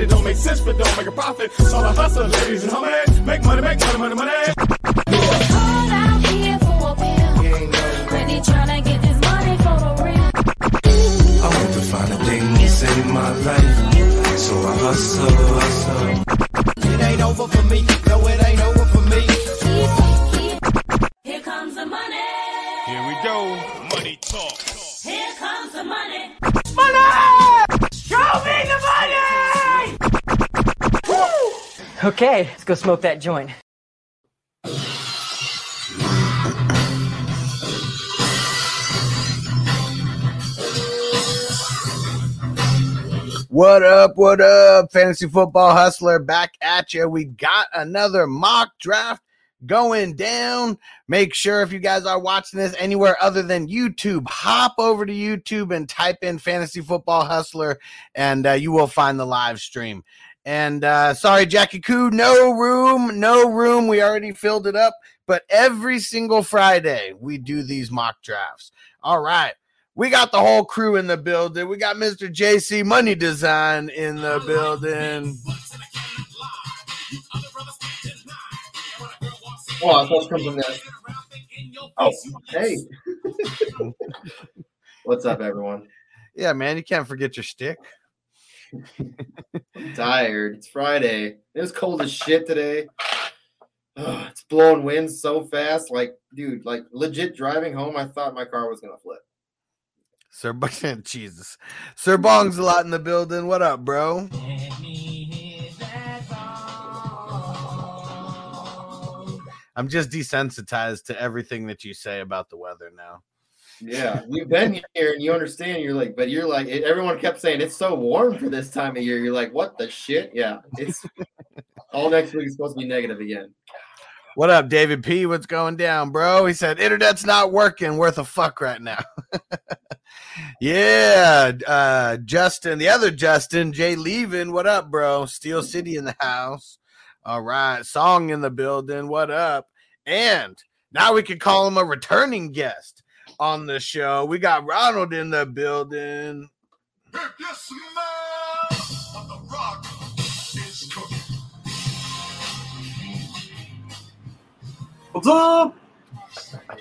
It don't make sense, but don't make a profit. So I hustle, ladies and homies. Make money, make money, money, money. I want to find a thing to save my life. So I hustle, hustle. It ain't over for me. No, it ain't over for me. Okay, let's go smoke that joint. What up? What up? Fantasy football hustler back at you. We got another mock draft going down. Make sure if you guys are watching this anywhere other than YouTube, hop over to YouTube and type in fantasy football hustler and uh, you will find the live stream. And uh, sorry, Jackie Koo, no room, no room. We already filled it up. But every single Friday, we do these mock drafts. All right. We got the whole crew in the building. We got Mr. JC Money Design in the building. Oh, I thought it come from that. Oh, hey. What's up, everyone? Yeah, man, you can't forget your stick. I'm tired. It's Friday. It was cold as shit today. It's blowing winds so fast. Like, dude, like legit driving home, I thought my car was gonna flip. Sir Jesus. Sir Bong's a lot in the building. What up, bro? I'm just desensitized to everything that you say about the weather now. Yeah, you've been here and you understand. You're like, but you're like, everyone kept saying it's so warm for this time of year. You're like, what the shit? Yeah, it's all next week is supposed to be negative again. What up, David P? What's going down, bro? He said, Internet's not working, worth a fuck right now. yeah, uh, Justin, the other Justin, Jay Levin, what up, bro? Steel City in the house. All right, song in the building, what up? And now we can call him a returning guest on the show. We got Ronald in the building. If you smell what the rock is cooking. What's up?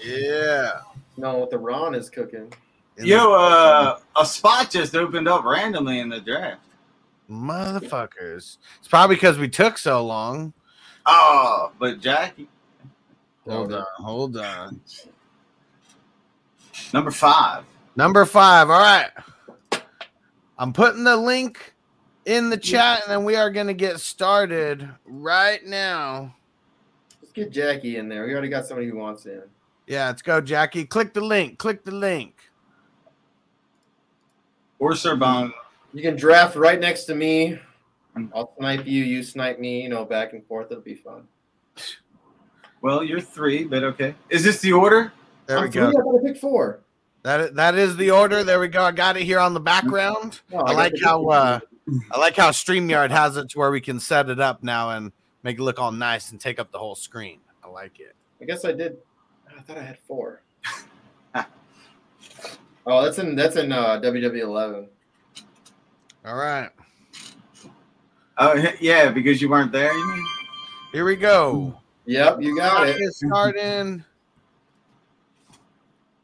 Yeah. No, what the Ron is cooking. Yo, uh, a spot just opened up randomly in the draft. Motherfuckers. It's probably because we took so long. Oh, but Jackie, Hold on, hold on. Number five. Number five. All right. I'm putting the link in the chat, and then we are going to get started right now. Let's get Jackie in there. We already got somebody who wants in. Yeah, let's go, Jackie. Click the link. Click the link. Or Sorbonne. You can draft right next to me. I'll snipe you, you snipe me, you know, back and forth. It'll be fun. Well, you're three, but okay. Is this the order? There I'm we go. three, I gotta pick four. That is, that is the order. There we go. I got it here on the background. No, I got like how uh, I like how Streamyard has it to where we can set it up now and make it look all nice and take up the whole screen. I like it. I guess I did. I thought I had four. oh, that's in that's in uh, WW11. All right. Oh, yeah, because you weren't there. You mean? Here we go. Yep, you got Clock it. is starting.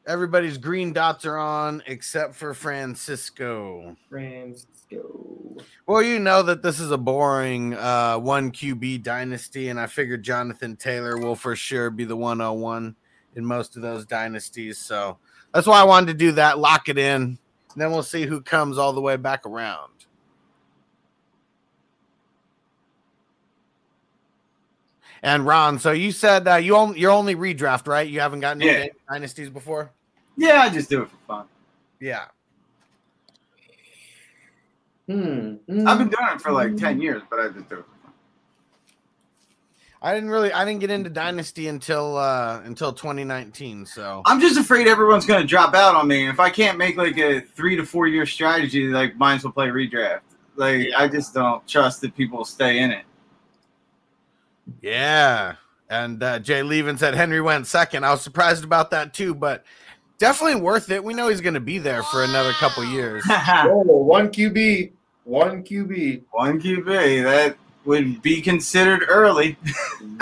Everybody's green dots are on except for Francisco. Francisco. Well, you know that this is a boring uh, one QB dynasty, and I figured Jonathan Taylor will for sure be the 101 in most of those dynasties. So that's why I wanted to do that, lock it in, and then we'll see who comes all the way back around. And Ron, so you said uh, you only you're only redraft, right? You haven't gotten Yeah. any dynasties before. Yeah, I just do it for fun. Yeah. Hmm. I've been doing it for like ten years, but I just do it. I didn't really I didn't get into dynasty until uh until 2019. So I'm just afraid everyone's gonna drop out on me. If I can't make like a three to four year strategy, like might as well play redraft. Like I just don't trust that people will stay in it. yeah. And uh, Jay Levin said Henry went second. I was surprised about that too, but definitely worth it. We know he's going to be there for another couple years. Oh, one QB. One QB. One QB that would be considered early.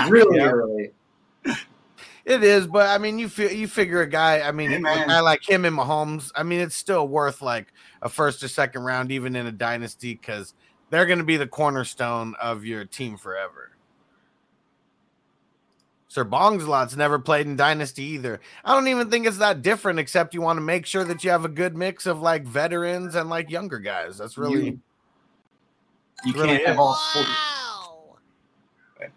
Really Yeah. early. It is, but I mean, you feel you figure a guy. I mean, Hey, a guy like him and Mahomes. I mean, it's still worth like a first or second round, even in a dynasty, because they're going to be the cornerstone of your team forever. Sir Bongslot's never played in dynasty either. I don't even think it's that different, except you want to make sure that you have a good mix of like veterans and like younger guys. That's really You- You really can't is. have all 40,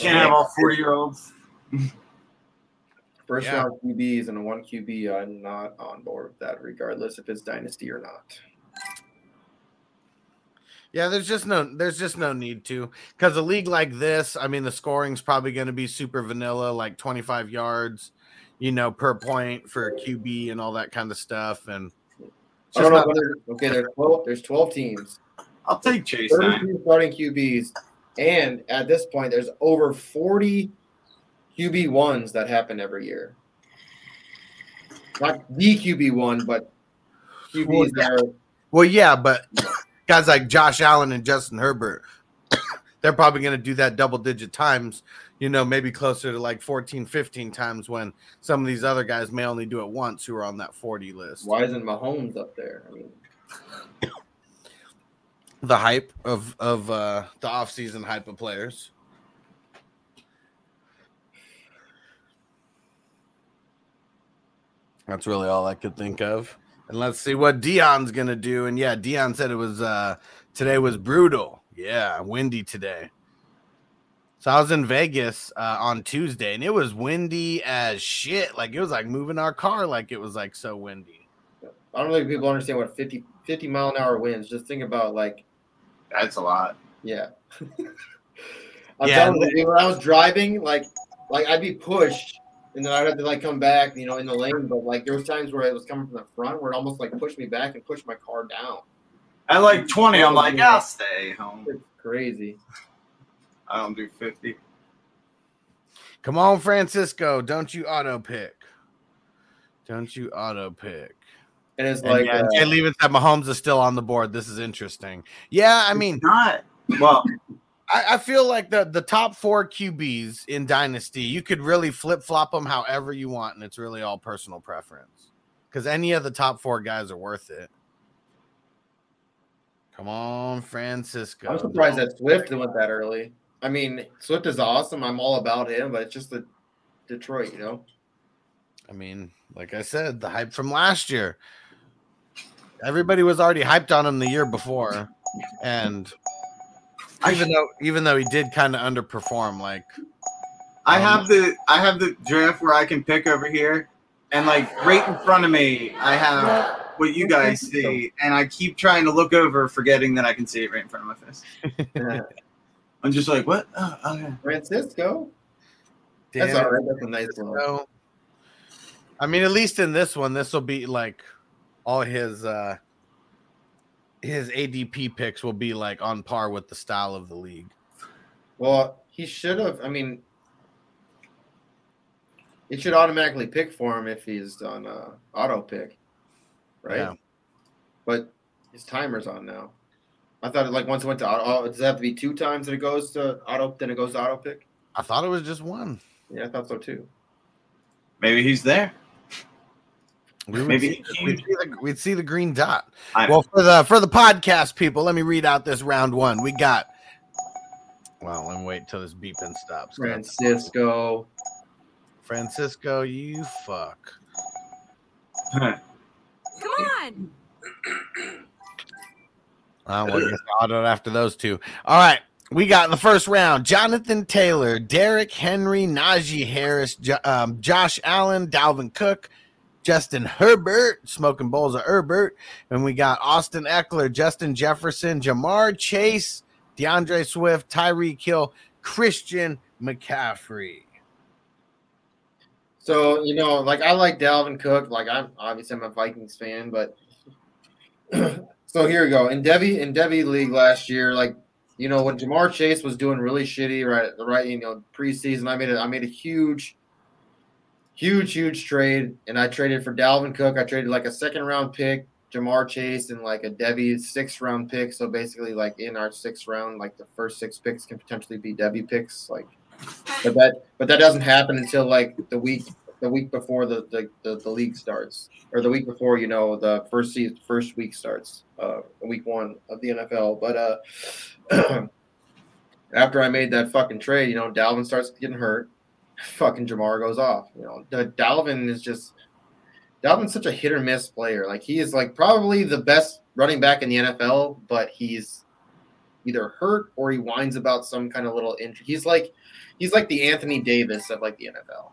can't have all forty year olds. First Yeah. round QBs and a one QB. I'm not on board with that, regardless if it's dynasty or not. Yeah, there's just no there's just no need to because a league like this, I mean, the scoring's probably going to be super vanilla, like 25 yards, you know, per point for a QB and all that kind of stuff. And I don't know. not- okay, there's 12, there's 12 teams, I'll take Chase. Nine. 32 starting QBs, and at this point, there's over 40 QB ones that happen every year. Not the QB one, but QBs that are well, yeah, but guys like Josh Allen and Justin Herbert, they're probably going to do that double digit times, you know, maybe closer to like 14, 15 times when some of these other guys may only do it once who are on that 40 list. why isn't Mahomes up there? I mean, The hype of of uh the offseason hype of players. That's really all I could think of. And let's see what Dion's gonna do. And yeah, Dion said it was uh today was brutal. Yeah, windy today. So I was in Vegas uh, on Tuesday and it was windy as shit. Like it was like moving our car like it was like so windy. I don't think people understand what 50, 50 mile an hour winds. Just think about like That's a lot. Yeah. I'm Yeah, telling you, when I was driving, like, like I'd be pushed, and then I'd have to like come back, you know, in the lane. But like, there was times where it was coming from the front, where it almost like pushed me back and pushed my car down. At like twenty, I'm like, I'll stay home. It's crazy. I don't do fifty. Come on, Francisco. Don't you auto pick. Don't you auto pick. And it's And like, yeah, uh, Jay Leavin said Mahomes is still on the board. This is interesting. Yeah, I mean, Not well. I, I feel like the the top four QBs in Dynasty, you could really flip flop them however you want, and it's really all personal preference. Because any of the top four guys are worth it. Come on, Francisco. I'm surprised that Swift went that early. I mean, Swift is awesome. I'm all about him, but it's just the Detroit, you know. I mean, like I said, the hype from last year. Everybody was already hyped on him the year before, and even though even though he did kind of underperform, like I Um, have the I have the draft where I can pick over here, and like right in front of me, I have what you guys see, and I keep trying to look over, forgetting that I can see it right in front of my face. I'm just like, what? Oh, okay. Francisco. That's all right. That's a nice one. I mean, at least in this one, this will be like all his uh his ADP picks will be like on par with the style of the league. Well, he should have. I mean, it should automatically pick for him if he's on uh, auto pick, right? Yeah. But his timer's on now. I thought it like once it went to auto. oh, Does it have to be two times that it goes to auto? Then it goes to auto pick. I thought it was just one. Yeah, I thought so too. Maybe he's there. We would Maybe see, he- we'd, see the, we'd see the green dot. I- Well, for the for the podcast people, let me read out this round one. We got. Well, let me wait till this beeping stops. Francisco. Francisco, you fuck. Come on. I want to auto after those two. All right. we got in the first round Jonathan Taylor, Derrick Henry, Najee Harris, Jo- um, Josh Allen, Dalvin Cook, Justin Herbert, smoking bowls of Herbert, and we got Austin Ekeler, Justin Jefferson, Ja'Marr Chase, D'Andre Swift, Tyreek Hill, Christian McCaffrey. So you know, like I like Dalvin Cook. Like I'm obviously I'm a Vikings fan, but so here we go in devy in devy League last year. Like you know when Ja'Marr Chase was doing really shitty right right you know preseason, I made a I made a huge, huge huge trade, and I traded for Dalvin Cook. I traded like a second round pick, Ja'Marr Chase, and like a devy sixth round pick. So basically, like in our sixth round, like the first six picks can potentially be devy picks. Like but that but that doesn't happen until like the week the week before the the, the, the league starts or the week before you know the first season first week starts uh week one of the NFL but uh after I made that fucking trade you know Dalvin starts getting hurt fucking Ja'Marr goes off you know the Dalvin is just Dalvin's such a hit or miss player like he is like probably the best running back in the NFL but he's either hurt or he whines about some kind of little injury he's like he's like the Anthony Davis of like the NFL.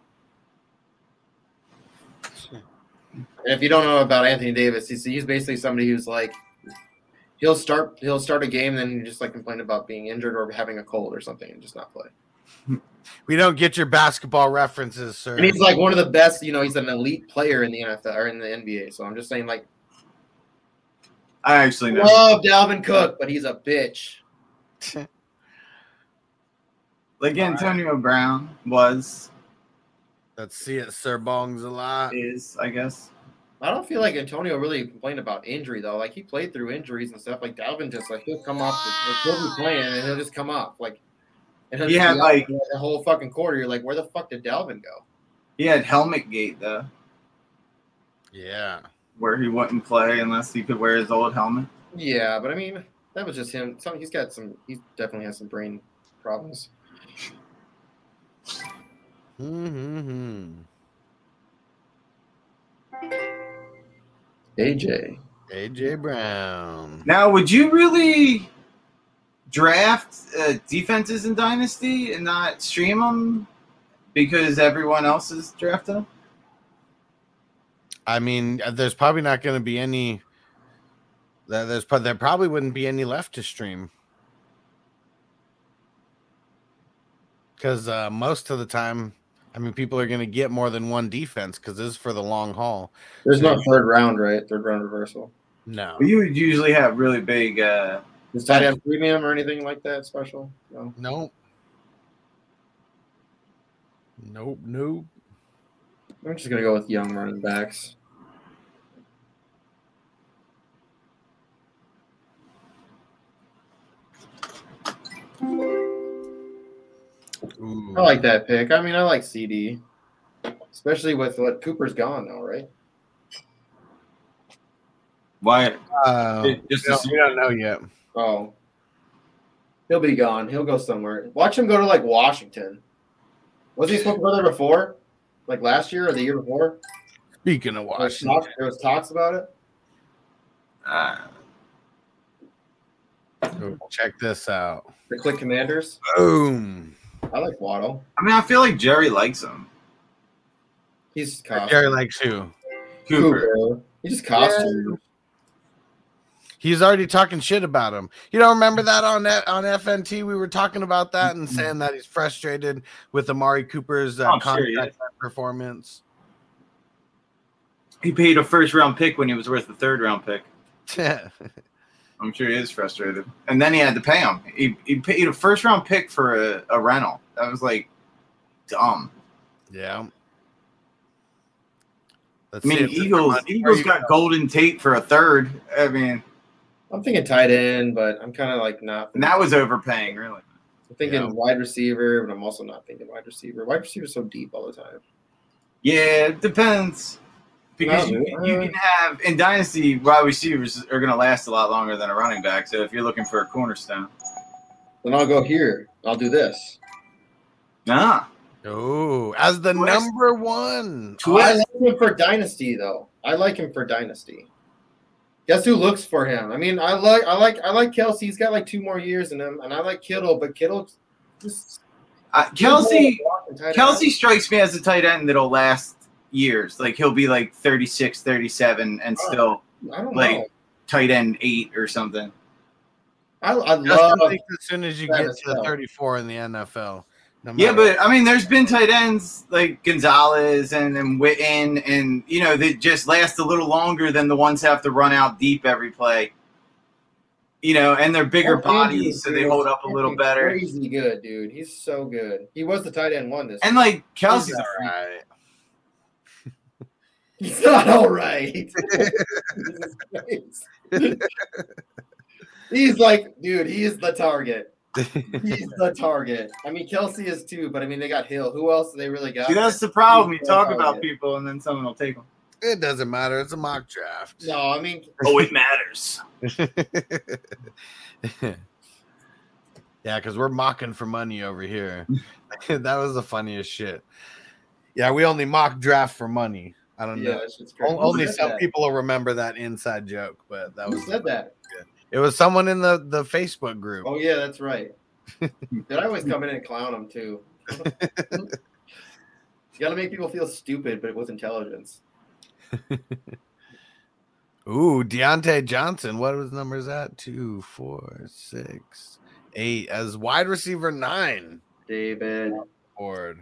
And if you don't know about Anthony Davis, he's, he's basically somebody who's like he'll start he'll start a game, then he just like complain about being injured or having a cold or something and just not play. We don't get your basketball references, sir. And he's like one of the best, you know, he's an elite player in the NFL or in the NBA. So I'm just saying, like, I actually know. love Dalvin Cook, but he's a bitch. Like Antonio Brown was, Let's see it, Sir Bongs a lot. is, I guess. I don't feel like Antonio really complained about injury though. Like he played through injuries and stuff. Like Dalvin just like he'll come off, like, he'll be playing and he'll just come off like. And he'll He had, be like- for the whole fucking quarter. You're like, where the fuck did Dalvin go? He had helmet gate though, Yeah. where he wouldn't play unless he could wear his old helmet. Yeah, but I mean that was just him. Some he's got some. He definitely has some brain problems. Mm-hmm. AJ. AJ Brown. Now, would you really draft uh, defenses in Dynasty and not stream them because everyone else is drafting them? I mean, uh, there's probably not going to be any. There's there probably wouldn't be any left to stream because uh, most of the time, I mean, people are going to get more than one defense because this is for the long haul. There's no third round, right? Third round reversal. No, But you would usually have really big. Uh, Is tight end premium or anything like that special? No. No. nope, nope. I'm just gonna go with young running backs. Ooh. I like that pick. I mean, I like CD, especially with what Cooper's gone now, right? why? Uh, just we don't- we don't know yet. Oh, he'll be gone. He'll go somewhere. Watch him go to like Washington. Was he supposed to go there before, like last year or the year before? Speaking of There was, Washington, talk, there was talks about it. Uh, Ooh, check this out. The Click Commanders. Boom. I like Waddle. I mean, I feel like Jerry likes him. He's costume. Jerry likes who? Cooper. Cooper. He just costume. He's already talking shit about him. You don't remember that on that on FNT? We were talking about that and saying that he's frustrated with Amari Cooper's uh, contract performance. He paid a first round pick when he was worth a third round pick. yeah, I'm sure he is frustrated. And then he had to pay him. He, he paid a first round pick for a, a rental. That was like dumb. Let's I mean, Eagles Eagles got Golden Tate for a third. I mean, I'm thinking tight end, but I'm kind of like not. and that was overpaying, really. I'm thinking Yeah. wide receiver, but I'm also not thinking wide receiver. Wide receiver's so deep all the time. Yeah, it depends. Because No, you, can- you can have in dynasty wide receivers are going to last a lot longer than a running back. So if you're looking for a cornerstone, Then I'll go here. I'll do this. nah, Oh, as the Twist. number one. I like him for dynasty, though. I like him for dynasty. Guess who looks for him? I mean, I like, I like, I like Kelce. He's got like two more years in him, and I like Kittle, but Kittle just Uh, Kelce Kelce strikes me as a tight end that'll last years. Like he'll be like 36, 37 and Oh, still I don't like know. tight end eight or something. I, I Just love. think as soon as you get to Hill. 34 in the NFL. No Yeah, but I mean, there's been tight ends like Gonzalez and, and Witten, and you know, they just last a little longer than the ones that have to run out deep every play. You know, and they're bigger Mark Andrews, bodies, so they hold up a little fucking better. Crazy good, dude. He's so good. He was the tight end one this. And like Kelce's, all right. He's not all right. He's like, dude, he is the target. He's the target. I mean, Kelce is too, but I mean, they got Hill. Who else do they really got? see, that's the problem. You He's the talk about people, and then someone will take them. It doesn't matter. It's a mock draft. No, I mean, Oh, it matters. yeah, because we're mocking for money over here. that was the funniest shit. Yeah, we only mock draft for money. I don't yeah, know. that's just crazy. O- Who Only some that? people will remember that inside joke, but that Who was said that? It was someone in the the Facebook group. Oh yeah, that's right. Did I always come in and clown them too? you got to make people feel stupid, but with intelligence. Ooh, Diontae Johnson. What was numbers at? Two, four, six, eight. As wide receiver nine David, board.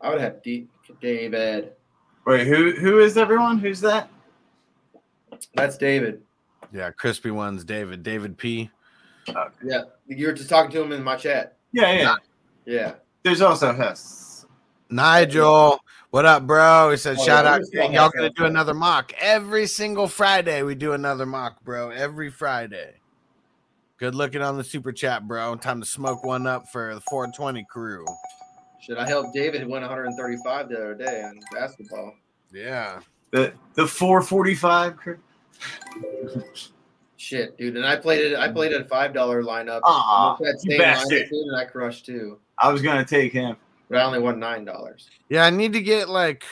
I would have D- David. Wait, who who is everyone? Who's that? That's David. Yeah, crispy ones, David. David P. Yeah, you were just talking to him in my chat. Yeah, yeah. Yeah. There's also Hess. Nigel. What up, bro? He said, Oh, shout out. we Y'all gonna do another mock. Every single Friday, we do another mock, bro. Every Friday. Good looking on the super chat, bro. Time to smoke one up for the 420 crew. Should I help David win 135 the other day on basketball? Yeah. The the 445 crew. Shit, dude. And I played it. I played at a five dollar lineup. Aw, With that you same lineup, bastard. dude, and I crushed too. I was gonna take him. But I only won nine dollars. Yeah, I need to get like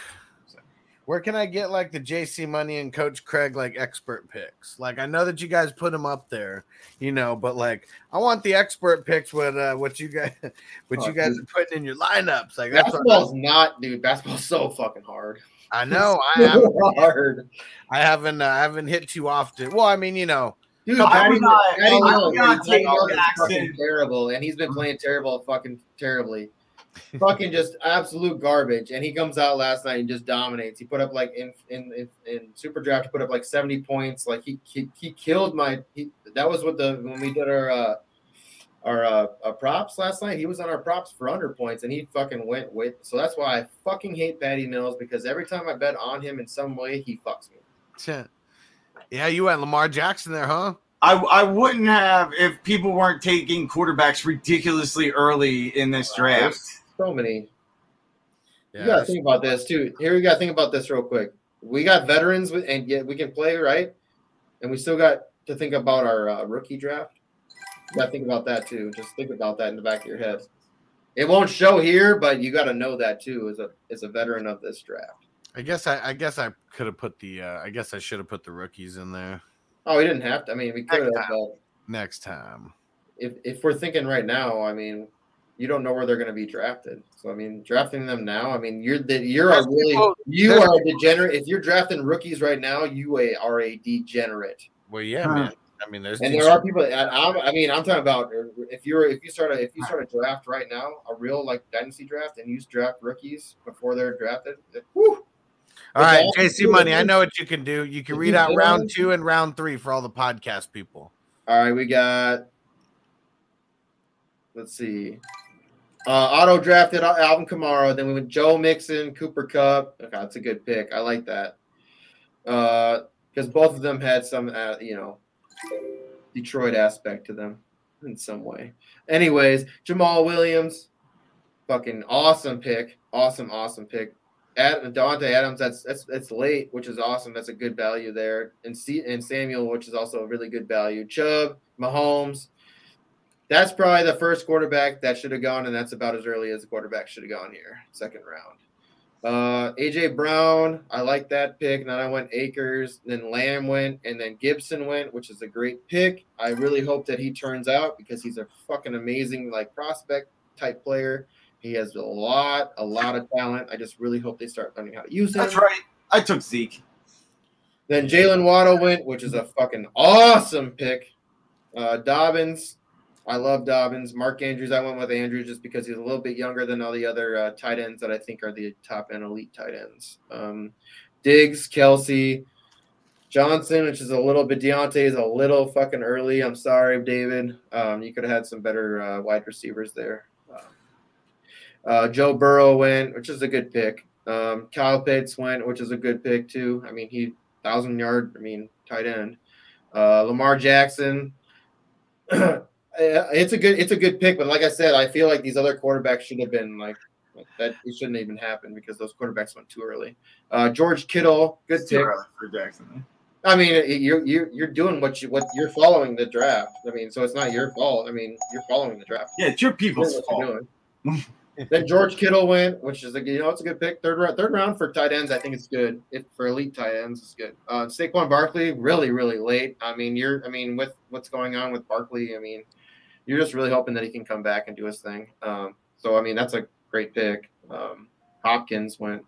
where can I get like the JC Money and Coach Craig like expert picks? Like I know that you guys put them up there, you know, but like I want the expert picks with uh what you guys what Oh, you guys dude. are putting in your lineups. Like that's what Basketball's not, dude. Basketball's so fucking hard. I know. I have, So hard. I haven't uh, I haven't hit too often. Well, I mean, you know, Dude, No, I Patty, would not- I would not take Jackson. terrible, and he's been playing terrible, fucking terribly, fucking just absolute garbage. And he comes out last night and just dominates. He put up like in in in, in super draft, he put up like seventy points. Like he he, he killed my. He, that was what the when we did our uh, our uh, uh, props last night. He was on our props for under points, and he fucking went with. So that's why I fucking hate Patty Mills because every time I bet on him in some way, he fucks me. shit. yeah, you went Lamar Jackson there, huh? I, I wouldn't have if people weren't taking quarterbacks ridiculously early in this draft. There's so many. Yeah, you gotta think about this too. Here we gotta think about this real quick. We got veterans with, and yet we can play right, and we still got to think about our uh, rookie draft. You gotta think about that too. Just think about that in the back of your head. It won't show here, but you got to know that too as a as a veteran of this draft. I guess I, I guess I could have put the uh, I guess I should have put the rookies in there Oh, we didn't have to. I mean, we could have, Next but next time. if if we're thinking right now, I mean, you don't know where they're going to be drafted. So I mean, drafting them now, I mean, you're the you're a really people- you are a degenerate. If you're drafting rookies right now, you a, are a degenerate. Well, yeah, Huh. man. I mean, there's And there are people. I'm, I mean, I'm talking about if you're if you start a if you start a draft right now, a real like dynasty draft, and you draft rookies before they're drafted. Whew, All right, JC Money. I know what you can do. You can read out round two and round three for all the podcast people. All right, we got. Let's see. Uh, auto drafted Al- Alvin Kamara. Then we went Joe Mixon, Cooper Kupp. Okay, that's a good pick. I like that. Because both of them had some, uh, you know, Detroit aspect to them in some way. Anyways, Jamaal Williams, fucking awesome pick. Awesome, awesome pick. Ad, Dante Adams, that's that's that's late, which is awesome. That's a good value there. And C, and Samuel, which is also a really good value. Chubb, Mahomes. That's probably the first quarterback that should have gone, and that's about as early as the quarterback should have gone here, second round. Uh, AJ Brown, I like that pick. Then I went Akers, then Lamb went, and then Gibson went, which is a great pick. I really hope that he turns out because he's a fucking amazing like prospect type player. He has a lot, a lot of talent. I just really hope they start learning how to use him. That's right. I took Zeke. Then Jalen Waddle went, which is a fucking awesome pick. Uh, Dobbins, I love Dobbins. Mark Andrews, I went with Andrews just because he's a little bit younger than all the other uh, tight ends that I think are the top end elite tight ends. Um, Diggs, Kelce, Johnson, which is a little bit Diontae is a little fucking early. I'm sorry, David. Um, you could have had some better uh, wide receivers there. Um, uh, Joe Burrow went, which is a good pick. Um, Kyle Pitts went, which is a good pick too. I mean, he thousand yard. I mean, tight end. Uh, Lamar Jackson. it's a good it's a good pick, but like I said, I feel like these other quarterbacks should have been like that. It shouldn't even happen because those quarterbacks went too early. Uh, George Kittle, good It's pick. for Jackson. I mean, you're you're you're doing what you what you're following the draft. I mean, so it's not your fault. I mean, you're following the draft. Yeah, it's your people's you're fault. then George Kittle went, which is a you know it's a good pick. Third round, third round for tight ends, I think it's good. If for elite tight ends, it's good. Uh, Saquon Barkley, really really late. I mean, you're I mean with what's going on with Barkley, I mean, you're just really hoping that he can come back and do his thing. Um, so I mean, that's a great pick. Um, Hopkins went.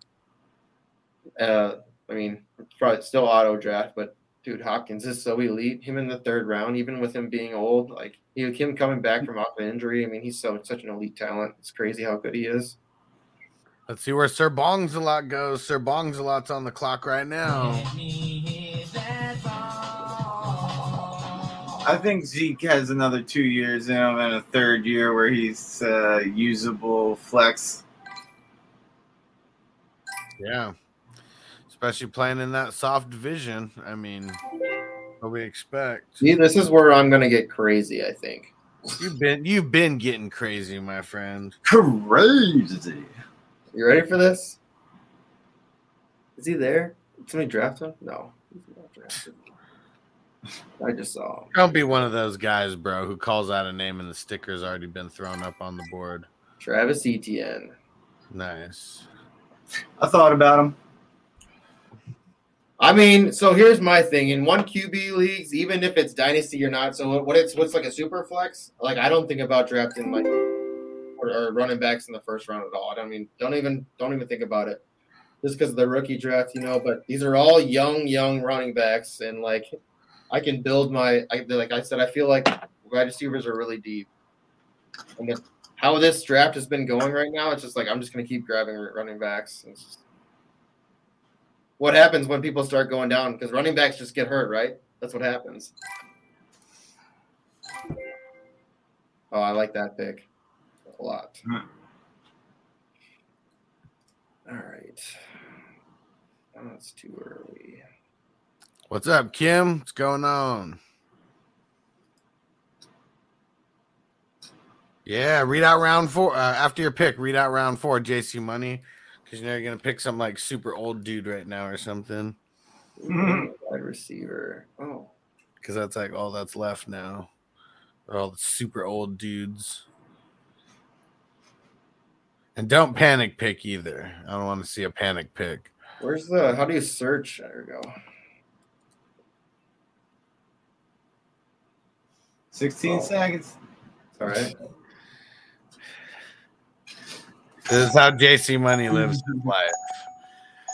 Uh, I mean, probably still auto draft, but dude, Hopkins is so elite. Him in the third round, even with him being old, like he, him coming back from off an injury. I mean, he's so such an elite talent. It's crazy how good he is. Let's see where Sir Bongsalot goes. Sir Bongsalot's on the clock right now. I think Zeke has another two years in him and a third year where he's uh, usable flex. Yeah. Especially playing in that soft division. I mean, what we expect. See, this is where I'm gonna get crazy. I think. You've been you've been getting crazy, my friend. Crazy. You ready for this? Is he there? Did somebody draft him? No. He's not drafted. I just saw. Don't be one of those guys, bro, who calls out a name and the sticker's already been thrown up on the board. Travis Etienne. Nice. I thought about him. I mean, so here's my thing. In one QB leagues, even if it's dynasty or not, so what it's what's like a super flex? Like I don't think about drafting like or, or running backs in the first round at all. I mean don't even don't even think about it. Just because of the rookie draft, you know, but these are all young, young running backs, and like I can build my I, like I said, I feel like wide receivers are really deep. And how this draft has been going right now, it's just like I'm just gonna keep grabbing running backs. It's just, what happens when people start going down because running backs just get hurt, right? That's what happens. Oh, I like that pick a lot. All right. Oh, it's too early. What's up, Kim? What's going on? Yeah, read out round four. Uh, after your pick, read out round four, JC Money. Because you know you're going to pick some like super old dude right now or something. Mhm. Wide receiver. Oh, Because that's like all that's left now. All the super old dudes. And don't panic pick either. I don't want to see a panic pick. where's the? How do you search? There we go. 16 Oh. seconds. All right. This is how JC Money lives his life.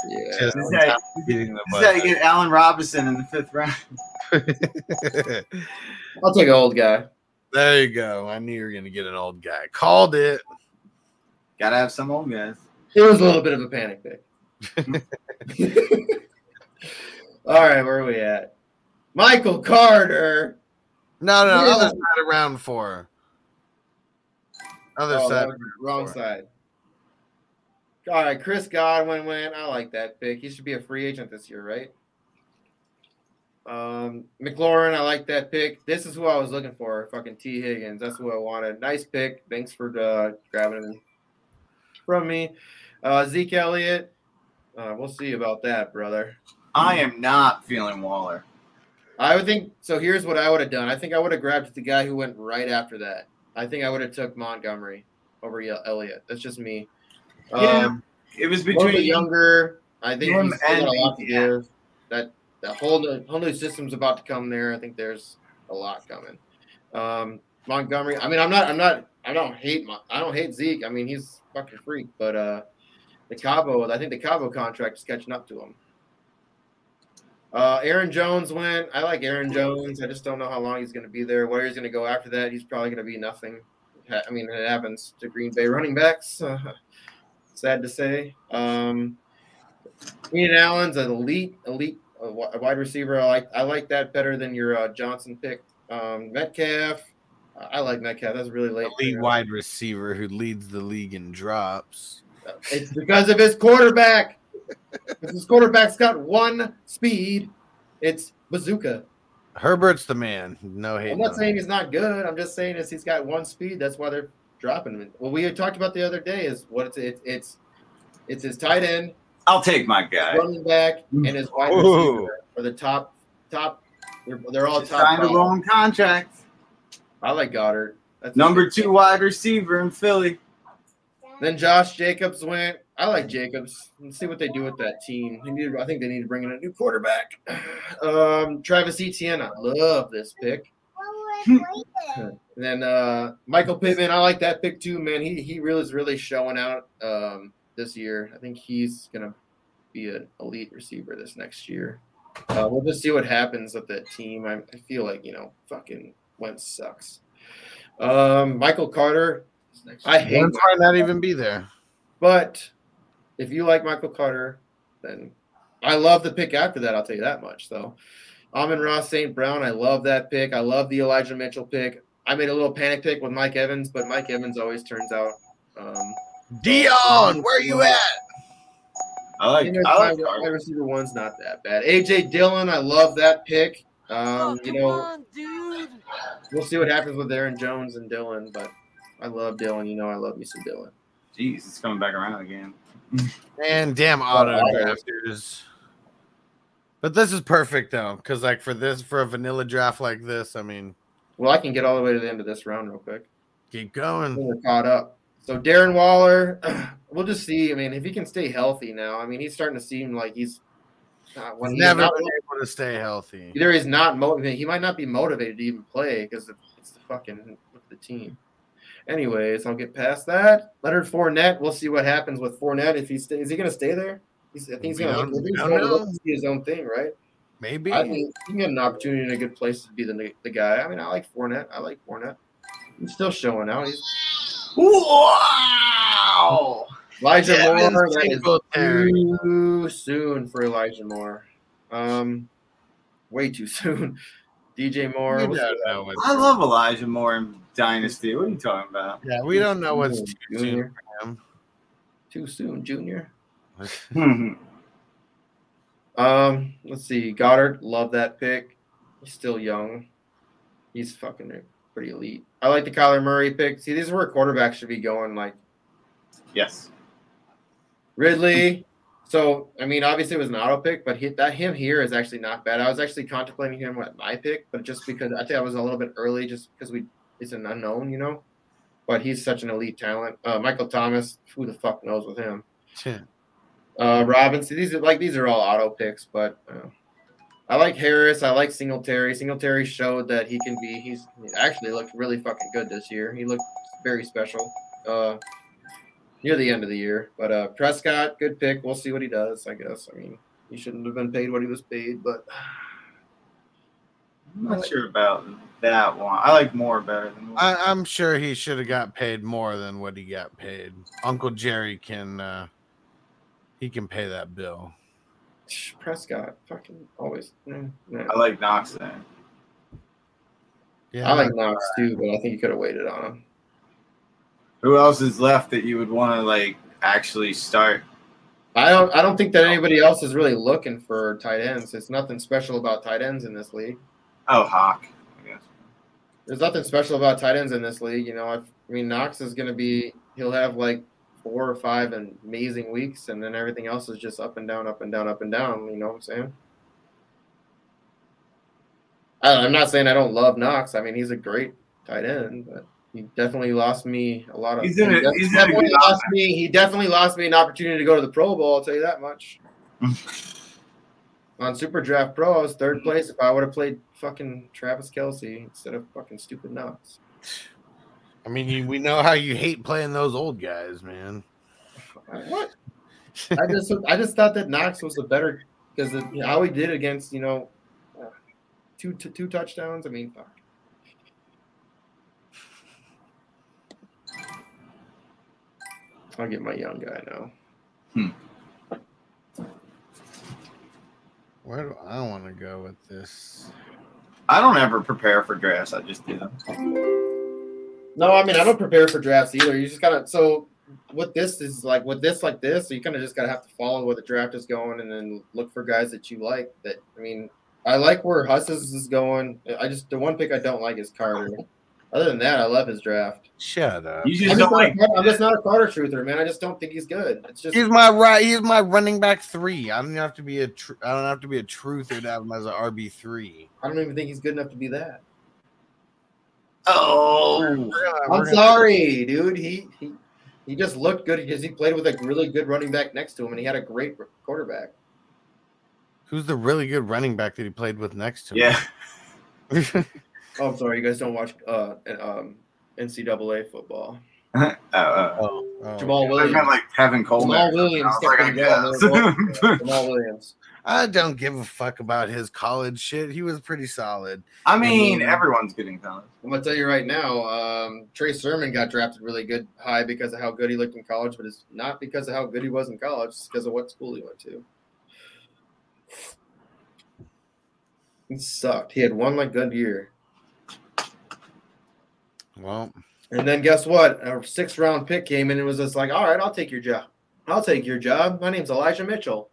Yeah. Just This is how- top of beating the This how you get Allen Robinson in the fifth round. I'll take an old guy. there you go. I knew you were going to get an old guy. Called it. Gotta have some old guys. It was a little bit of a panic pick. All right, where are we at? Michael Carter. No, no, Yeah. other side of round four. Other Oh, side. that was wrong side. All right, Chris Godwin went. I like that pick. He should be a free agent this year, right? Um, McLaurin, I like that pick. This is who I was looking for. Fucking T. Higgins. That's who I wanted. Nice pick. Thanks for uh, grabbing him from me. Uh, Zeke Elliott. Uh, we'll see about that, brother. I am not feeling Waller. I would think so. Here's what I would have done. I think I would have grabbed the guy who went right after that. I think I would have took Montgomery over Elliott. That's just me. Yeah. Um, it was between younger. I think him he's still got and a lot to BTN. give. That the whole new, whole new system's about to come there. I think there's a lot coming. Um, Montgomery. I mean, I'm not. I'm not. I don't hate. Mon- I don't hate Zeke. I mean, he's a fucking freak. But uh, the Cabo. I think the Cabo contract is catching up to him. Uh, Aaron Jones went. I like Aaron Jones. I just don't know how long he's going to be there. Where he's going to go after that, he's probably going to be nothing. I mean, it happens to Green Bay running backs. sad to say. Um, Keenan Allen's an elite, elite uh, wide receiver. I like, I like that better than your uh, Johnson pick. Um, Metcalf, I like Metcalf. That's really late. Elite wide receiver who leads the league in drops. It's because of his quarterback. 'Cause his quarterback's got one speed. It's bazooka. Herbert's the man. No hate. I'm not saying he's not good. I'm just saying is he's got one speed. That's why they're dropping him. What we had talked about the other day is what it's it's it's, it's his tight end, I'll take my guy. running back, and his wide Ooh. receiver are the top top. They're, they're all Just top. signed a five. long contract. I like Goedert. That's Number two wide receiver in Philly. Then Josh Jacobs went. I like Jacobs. Let's see what they do with that team. They need, I think they need to bring in a new quarterback. Um, Travis Etienne. I love this pick. And then uh, Michael Pittman. I like that pick too, man. He he really is really showing out um, this year. I think he's gonna be an elite receiver this next year. Uh, we'll just see what happens with that team. I, I feel like you know, fucking Wentz sucks. Um, Michael Carter. I hate Wentz might not even be there. but if you like Michael Carter, then I love the pick after that. I'll tell you that much. Though, Amon-Ra St. Brown, I love that pick. I love the Elijah Mitchell pick. I made a little panic pick with Mike Evans, but Mike Evans always turns out. Um, Dion, where are you at? I like. I like my Carter. wide receiver one's not that bad. AJ Dillon, I love that pick. Um, you know, we'll see what happens with Aaron Jones and Dillon, but I love Dillon. You know, I love me some Dillon. Jeez, it's coming back around again. And damn auto drafters. But this is perfect though, because like for this for a vanilla draft like this, I mean, Well, I can get all the way to the end of this round real quick. keep going. we're caught up. So Darren Waller, we'll just see. I mean, if he can stay healthy now, I mean, he's starting to seem like he's uh, when He's he's never not, been able to stay healthy. either he's not motivated. He might not be motivated to even play because it's the fucking with the team. Anyways, I'll get past that. Leonard Fournette. We'll see what happens with Fournette. If he stays, is he going to stay there? He's, I think he's going to He's don't going to know. see his own thing, right? Maybe. I think he can get an opportunity in a good place to be the the guy. I mean, I like Fournette. I like Fournette. He's still showing out. He's Wow. Elijah Devin Moore, that is Singletary. too soon for Elijah Moore. Um, way too soon. DJ Moore. We what's don't that? know what's- I love Elijah Moore in Dynasty. What are you talking about? yeah, we don't know what's too soon Junior. for him. Too soon, Junior. Um, let's see. Goedert, love that pick. He's still young. He's fucking pretty elite. I like the Kyler Murray pick. See, these are where quarterbacks should be going. Like yes. Ridley. So, I mean, obviously it was an auto pick, but he, that him here is actually not bad. I was actually contemplating him at my pick, but just because I think I was a little bit early, just because we it's an unknown, you know. But he's such an elite talent. Uh, Michael Thomas, who the fuck knows with him? Uh, Robinson. These are like these are all auto picks, but uh, I like Harris. I like Singletary. Singletary showed that he can be. He's he actually looked really fucking good this year. He looked very special. Uh, near the end of the year, but uh, Prescott, good pick. We'll see what he does. I guess. I mean, he shouldn't have been paid what he was paid, but I'm not sure about that one. I like Moore better than Moore. I, I'm sure he should have got paid more than what he got paid. Uncle Jerry can uh he can pay that bill. Prescott, fucking always. mm, yeah. I like Knox there. Yeah, I like Knox too, but I think you could have waited on him. Who else is left that you would want to like actually start? I don't. I don't think that anybody else is really looking for tight ends. It's nothing special about tight ends in this league. Oh, Hawk. There's nothing special about tight ends in this league. You know, I, I mean, Knox is going to be. He'll have like four or five amazing weeks, and then everything else is just up and down, up and down, up and down. You know what I'm saying? I, I'm not saying I don't love Knox. I mean, he's a great tight end, but he definitely lost me a lot of. He's in he a- he's in a definitely lost me. He definitely lost me an opportunity to go to the Pro Bowl. I'll tell you that much. On Super Draft Pro, I was third place. If I would have played fucking Travis Kelce instead of fucking stupid nuts. I mean, you, we know how you hate playing those old guys, man. What? I just I just thought that Knox was the better because how he did against you know uh, two touchdowns. I mean, fuck. I'll get my young guy now. Where do I want to go with this? I don't ever prepare for drafts. I just do them. No, I mean I don't prepare for drafts either. You just gotta so with this is like with this like this, so you kind of just gotta have to follow where the draft is going and then look for guys that you like. That I mean, I like where Husses is going. I just the one pick I don't like is Carter. Other than that, I love his draft. Shut up. You I'm just just, don't like. I'm just not a Carter truther, man. I just don't think he's good. It's just He's my right. He's my running back three. I don't have to be a. Tr- I don't have to be a truther to have him as an RB three. I don't even think he's good enough to be that. Oh, I'm sorry, dude. He he he just looked good because he played with a really good running back next to him, and he had a great quarterback. Who's the really good running back that he played with next to him? yeah. him? Oh, I'm sorry, you guys don't watch uh um NCAA football. oh, uh, oh, oh, Jamaal I Williams. meant like Tevin Coleman. Jamaal Williams I like, I stepped in well, guess. yeah, Jamaal Williams. I don't give a fuck about his college shit. He was pretty solid. I mean, everyone's getting college. I'm gonna tell you right now, um, Trey Sermon got drafted really good high because of how good he looked in college, but it's not because of how good he was in college. It's because of what school he went to. He sucked. He had one like good year, Well, and then guess what? A six round pick came in and it was just like, "All right, I'll take your job. I'll take your job. My name's Elijah Mitchell."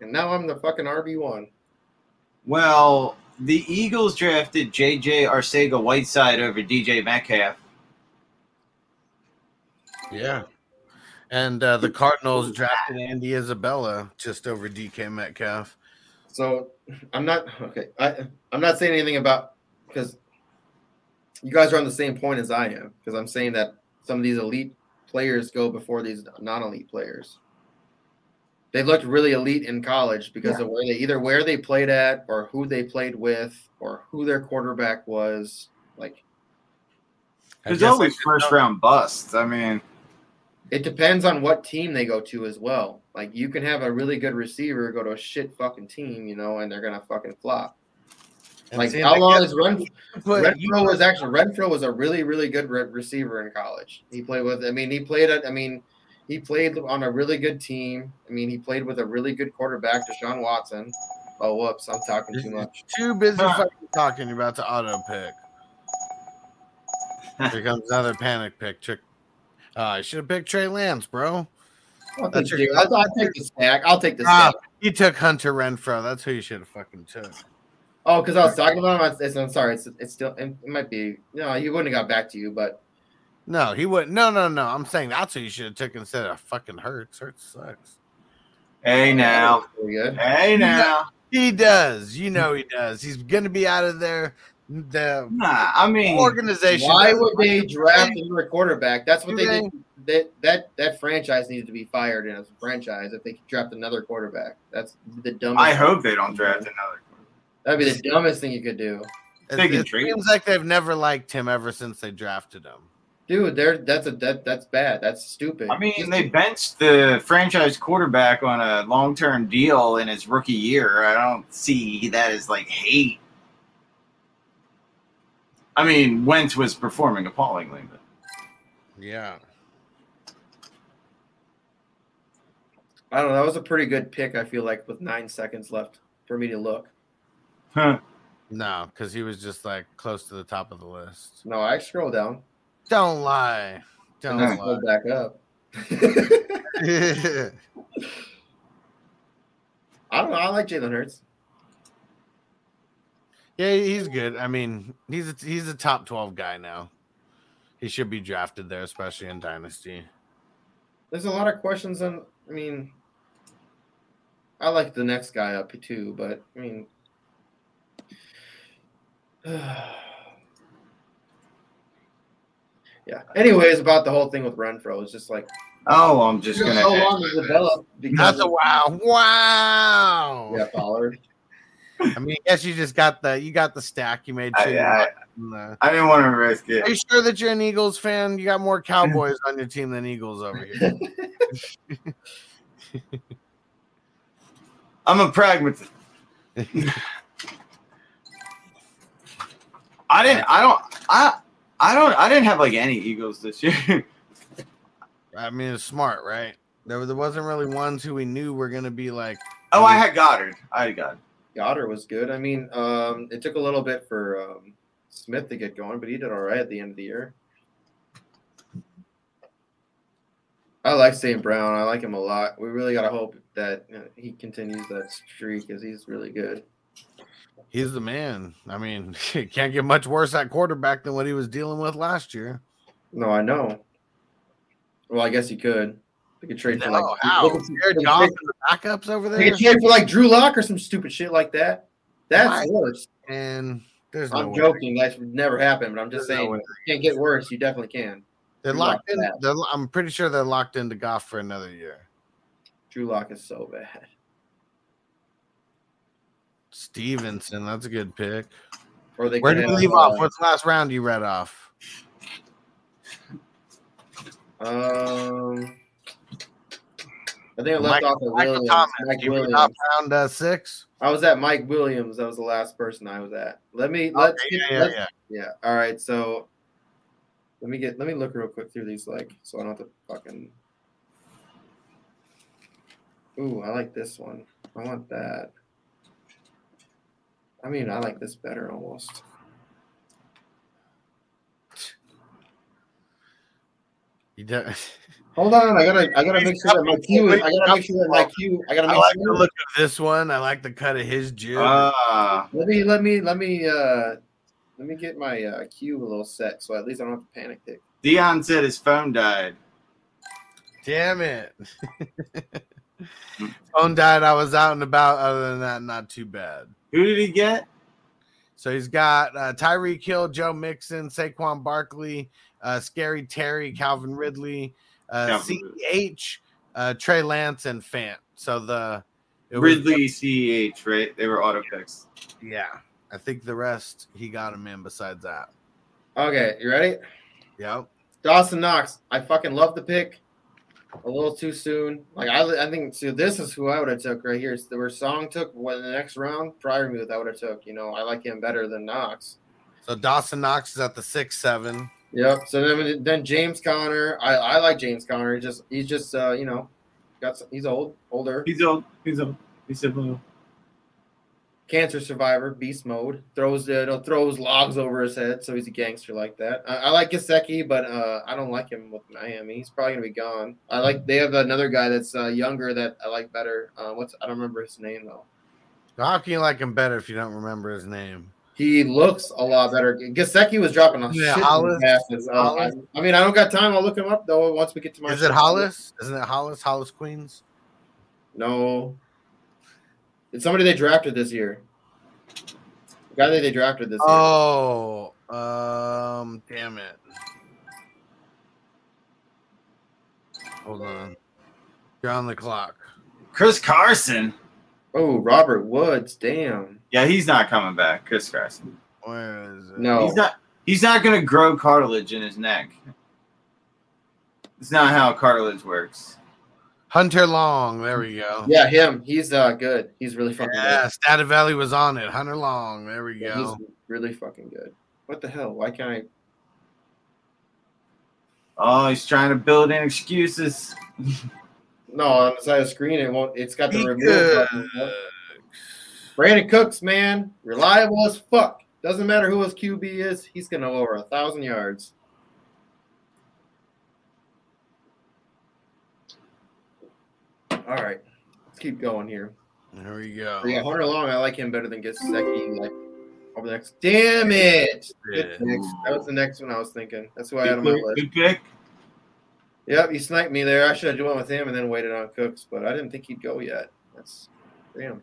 And now I'm the fucking RB one. Well, the Eagles drafted J.J. Arcega Whiteside over DK Metcalf. yeah. And uh, the Cardinals drafted Andy Isabella just over DK Metcalf. So I'm not okay. I I'm not saying anything about because you guys are on the same point as I am because I'm saying that some of these elite players go before these non-elite players. They looked really elite in college because of where they either where they played at or who they played with or who their quarterback was. Like There's always first know. round busts. I mean, it depends on what team they go to as well. Like you can have a really good receiver go to a shit fucking team, you know, and they're gonna fucking flop. And Like how I long guess is Run? put- Renfrow was actually Renfrow was a really really good re- receiver in college. He played with. I mean, he played at. I mean, he played on a really good team. I mean, he played with a really good quarterback, Deshaun Watson. Oh, whoops! I'm talking too much. Too busy fucking talking. About the auto pick. Here comes another panic pick. Trick. Uh, I should have picked Trey Lance, bro. I'll That's take, your- I'll, I'll take the stack. I'll take the Ah, stack. you took Hunter Renfrow. That's who you should have fucking took. Oh, because I was talking about him. I, it's, I'm sorry. It's, it's still. It might be. No, he wouldn't have got back to you, but No, he wouldn't. No, no, no. I'm saying that's who you should have took instead of fucking Hurts. Hurts sucks. hey now, hey now. He does. You know he does. He's gonna be out of there. The Nah, I mean, organization. Why would they draft him. another quarterback? That's what they they? did. That that that franchise needed to be fired in as a franchise if they could draft another quarterback. That's the dumbest. I hope they don't draft another. That'd be the dumbest thing you could do, It, it seems like they've never liked him ever since they drafted him. dude. There, that's a that that's bad. That's stupid. I mean, Just- they benched the franchise quarterback on a long-term deal in his rookie year. I don't see that as like hate. I mean, Wentz was performing appallingly, but Yeah. I don't know. That was a pretty good pick. I feel like with nine seconds left for me to look. Huh. No, because he was just like close to the top of the list. No, I scroll down Don't lie. Don't and lie. scroll back up. I don't know. I like Jalen Hurts. yeah, he's good. I mean, he's a, he's a top twelve guy now. He should be drafted there, especially in dynasty. There's a lot of questions on. I mean, I like the next guy up too, but I mean, Yeah. Anyways, about the whole thing with Renfrow, it's just like Oh, I'm just gonna. so long to develop because That's a of- wow. Wow. Yeah, Pollard. I mean, I guess you just got the you got the stack. You made I, sure. I, got- I didn't want to risk it. Are you sure that you're an Eagles fan? You got more Cowboys on your team than Eagles over here. I'm a pragmatist. I didn't. I don't. I. I don't. I didn't have like any Eagles this year. I mean, it's smart, right? There, there wasn't really ones who we knew were going to be like. oh, I had Goedert. I had Goedert. Goedert was good. I mean, um, it took a little bit for um, Smith to get going, but he did all right at the end of the year. I like St. Brown. I like him a lot. We really got to hope that uh, he continues that streak because he's really good. He's the man. I mean, it can't get much worse at quarterback than what he was dealing with last year. No, I know. Well, I guess he could. They could trade for like how? they could- Jared they Goff the backups over they there, could trade for like Drew Lock or some stupid shit like that. That's worse. and there's no I'm way. joking. That should never happen, but I'm just There's saying, if it can't get worse. You definitely can. They're Drew locked Lock in. They're, I'm pretty sure they're locked into Goff for another year. Drew Lock is so bad. Stevenson, that's a good pick. Or they Where did you leave uh, off? What's the last round you read off? Um, I think I left Michael- off at Michael Williams. Thomas. Mike You Williams. round uh, six. I was at Mike Williams. That was the last person I was at. Let me let's yeah, get- yeah, let's- yeah. yeah. All right, so let me get let me look real quick through these like so I don't have to fucking. Ooh, I like this one. I want that. I mean, I like this better almost. You don't. Hold on, I gotta I gotta make sure that my queue is I gotta make sure that my queue I gotta I make like the look of this one. I like the cut of his jib. Ah, Let me let me let me uh let me get my uh queue a little set so at least I don't have to panic tick. Dion said his phone died. Damn it. Phone died. I was out and about. Other than that, not too bad. Who did he get? So he's got uh, Tyreek Hill, Joe Mixon, Saquon Barkley, uh, Scary Terry, Calvin Ridley, uh, CEH, uh, Trey Lance, and Fant. So the it was- Ridley CH, right? They were auto picks. yeah. I think the rest he got him in. Besides that, Okay, you ready? yep. Dawson Knox. I fucking love the pick. A little too soon. Like I, I think so. This is who I would have took right here. So where Song took when the next round. Freiermuth, I would have took. You know, I like him better than Knox. So Dawson Knox is at the six seven. Yep. So then, then James Conner. I, I like James Conner. He just he's just uh, you know, got some, he's old, older, He's old. He's old. He's old. Cancer survivor, beast mode. Throws it, uh, throws logs over his head, so he's a gangster like that. I, I like Gesicki, but uh, I don't like him with Miami. He's probably gonna be gone. I like they have another guy that's uh, younger that I like better. Uh, what's I don't remember his name though. How can you like him better if you don't remember his name? He looks a lot better. Gesicki was dropping a Yeah, shit Hollis? passes. Uh, I, Hollis? I mean, I don't got time. I'll look him up though once we get to my. Is it Hollis? Isn't it Hollis? Hollis Queens? No. It's somebody they drafted this year. The guy that they drafted this year. Oh, um, damn it. Hold on. You're on the clock. Chris Carson. Oh, Robert Woods. Damn. Yeah, he's not coming back. Chris Carson. Where is it? No. He's not. He's not going to grow cartilage in his neck. It's not how cartilage works. Hunter Long. There we go. Yeah, him. He's uh good. He's really fucking good. Yeah, Stata Valley was on it. Hunter Long. There we. Yeah, go. he's really fucking good. What the hell? Why can't I? Oh, he's trying to build in excuses. No, on the side of the screen, it won't. It's got the Be remove good. button. Brandin Cooks, man, reliable as fuck. Doesn't matter who his QB is. He's gonna go over a thousand yards. All right, let's keep going here. There we go. Yeah, Hunter Long, I like him better than Gesicki. Like over the next. Damn it! Yeah. That was the next one I was thinking. That's why I had on my list. good pick. Yep, you sniped me there. I should have went with him and then waited on Cooks, but I didn't think he'd go yet. That's damn.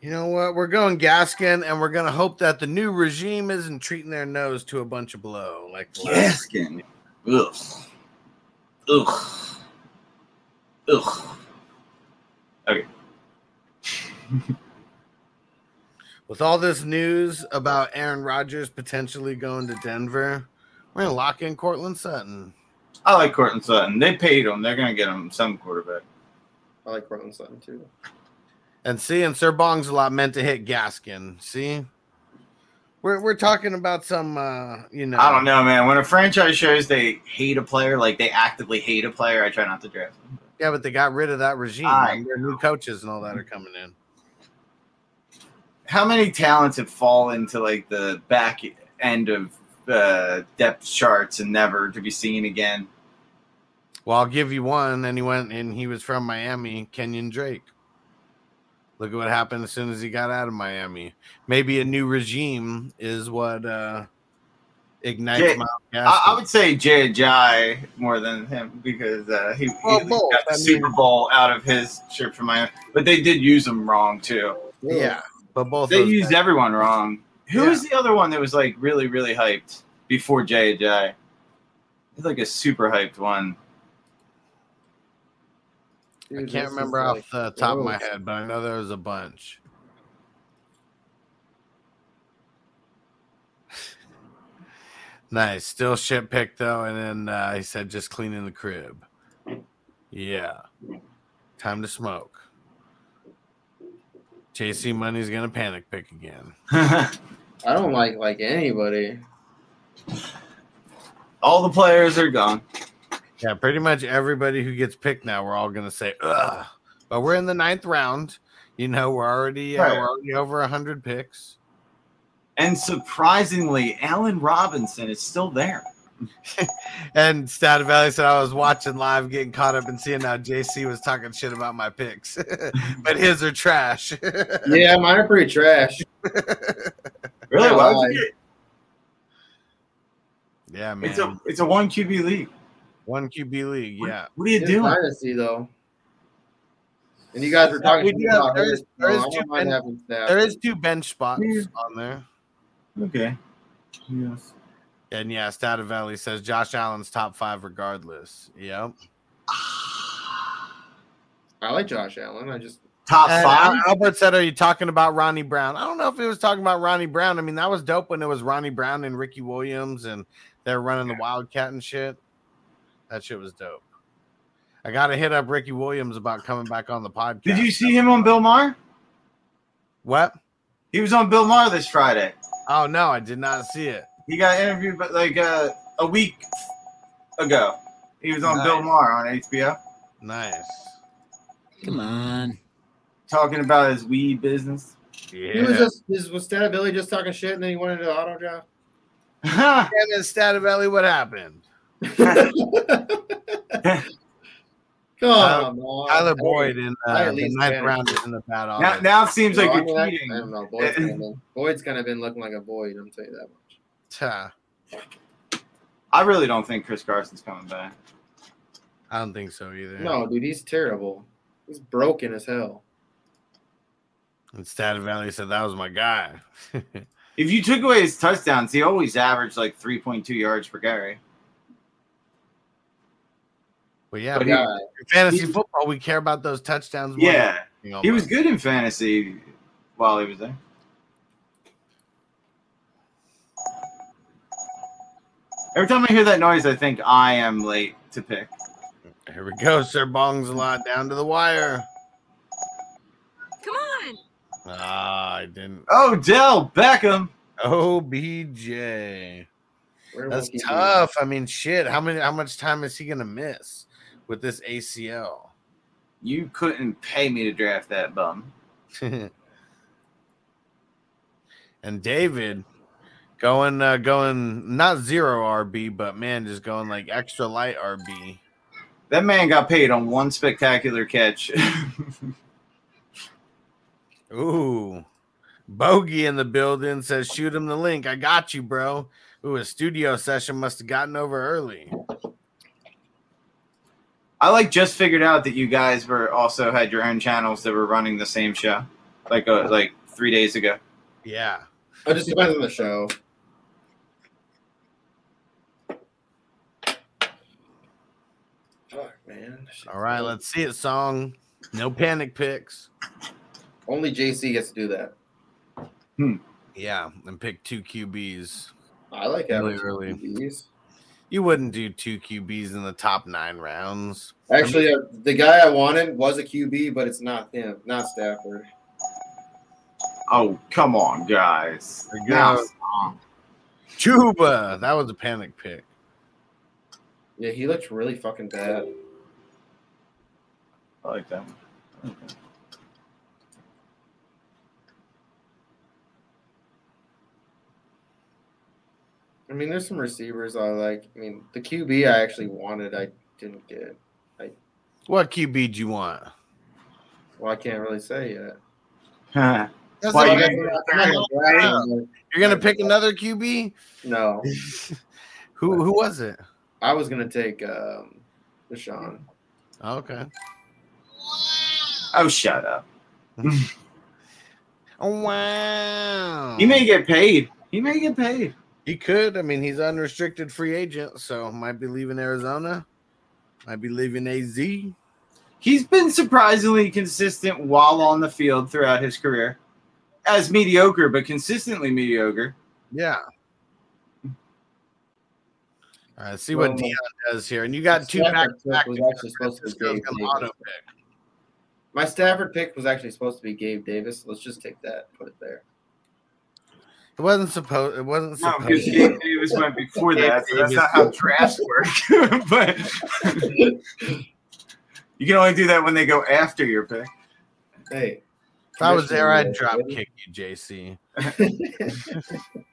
You know what? We're going Gaskin, and we're gonna hope that the new regime isn't treating their nose to a bunch of blow. Like Gaskin. Ugh. Ugh. Ugh. Okay. with all this news about Aaron Rodgers potentially going to Denver, we're gonna lock in Courtland Sutton. I like Courtland Sutton. They paid him. They're gonna get him some quarterback. I like Courtland Sutton too. And see, and Sir Bong's a lot meant to hit Gaskin. See, we're we're talking about some, uh, you know, I don't know, man. When a franchise shows they hate a player, like they actively hate a player, I try not to draft them. Yeah, but they got rid of that regime. I their new coaches and all that are coming in. How many talents have fallen to like the back end of uh, depth charts and never to be seen again? Well, I'll give you one. And he went and he was from Miami, Kenyon Drake. Look at what happened as soon as he got out of Miami. Maybe a new regime is what uh ignites Yeah, Miles I, I would say Jay Ajayi more than him because uh, he, he Well, at both. got the I mean- Super Bowl out of his trip from Miami, but they did use him wrong too. yeah, but both They used guys- everyone wrong. Who Yeah. was the other one that was like really, really hyped before Jay Ajayi? It's like a super hyped one. I can't remember is off like the top of my head, but I know there was a bunch. Nice. Still shit pick though, and then uh, he said just cleaning the crib. Yeah. Time to smoke. JC Money's gonna panic pick again. I don't like like anybody. All the players are gone. Yeah, pretty much everybody who gets picked now, we're all gonna say, ugh. But we're in the ninth round. You know, we're already uh, Right. we're already over hundred picks. And surprisingly, Allen Robinson is still there. And Stat Valley said I was watching live, getting caught up and seeing how JC was talking shit about my picks, but his are trash. Yeah, mine are pretty trash. Really? Yeah, Why would why? you get- yeah, man. It's a it's a one QB league. One QB league. Yeah. What are you It's doing? dynasty though. And you guys were talking We do have- about there him. there is I two don't mind ben- having staff. There is two bench spots Yeah. on there. Okay. Yes. And yeah, Stat Valley says Josh Allen's top five regardless. Yep. I like Josh Allen. I just Top And five. Albert said, "Are you talking about Ronnie Brown?" I don't know if he was talking about Ronnie Brown. I mean, that was dope when it was Ronnie Brown and Ricky Williams, and they're running the Wildcat and shit. That shit was dope. I got to hit up Ricky Williams about coming back on the podcast. Did you see him on Bill Maher? what? He was on Bill Maher this Friday. Oh no, I did not see it. He got interviewed, but like uh, a week ago. He was on Nice. Bill Maher on HBO Nice. Come on. talking about his weed business. Yeah. he was just his was Stat Billy just talking shit and then he went into the auto draft. Damn it, Stativelli, what happened? Come Tyler- on, man. Tyler Hey, Boyd in uh, the least ninth can. round is in the bad now, now it seems like I you're I- cheating. I don't know. Boyd's kind, of been, Boyd's kind of been looking like a Boyd. I'm telling you that much. Ta. I really don't think Chris Carson's coming back. I don't think so either. No, dude, he's terrible. He's broken as hell. And Stativelli said that was my guy. If you took away his touchdowns, he always averaged like 3.2 yards per carry. But yeah, But we, he- God. fantasy he- football, we care about those touchdowns. more than Yeah, anything he was good in fantasy while he was there. Every time I hear that noise, I think I am late to pick. Here we go, Sir Bong's a lot down to the wire. Come on. Ah, I didn't. Oh, Dell Beckham. OBJ. Where That's will he tough. I mean, shit. How many? How much time is he gonna miss with this ACL? You couldn't pay me to draft that bum. and David going, uh, going not zero RB, but man, just going like extra light RB. That man got paid on one spectacular catch. Ooh, Bogey in the building says, "Shoot him the link. I got you, bro." Ooh, a studio session must have gotten over early. I like just figured out that you guys were also had your own channels that were running the same show. like uh, like three days ago. Yeah. It just depends on the show. Fuck, man. All right, let's see it. Song. No panic picks. Only JC gets to do that. Hmm. Yeah, and pick two QBs. I like having Really two QBs. You wouldn't do two QBs in the top nine rounds. Actually, uh, the guy I wanted was a QB, but it's not him, not Stafford. Oh come on, guys! There Now Chuba. That was a panic pick. Yeah, he looks really fucking bad. I like that. One. Okay. I mean, there's some receivers I like. I mean, the QB I actually wanted, I didn't get. What QB do you want? Well, I can't really say yet. Huh. That's Why you right. guys- I'm not gonna brag on it. You're gonna pick another QB? No, Who who was it? I was gonna take um, Deshaun. Okay. Oh, shut up. Oh wow. He may get paid. He may get paid. He could. I mean, he's unrestricted free agent, so might be leaving Arizona. Might be leaving AZ. He's been surprisingly consistent while on the field throughout his career, as mediocre, but consistently mediocre. Yeah. All right, see what Dion does here. And you got two back to back. pick was actually supposed to be Francisco's Gabe gonna auto Davis. pick. My Stafford pick was actually supposed to be Gabe Davis. Let's just take that, put it there. It wasn't supposed. It wasn't supposed. No, supposed. because Gabe Davis went before that, so that's not how drafts work. but you can only do that when they go after your pick. Hey, if I was there, I'd Commissioner, drop baby. kick you, JC.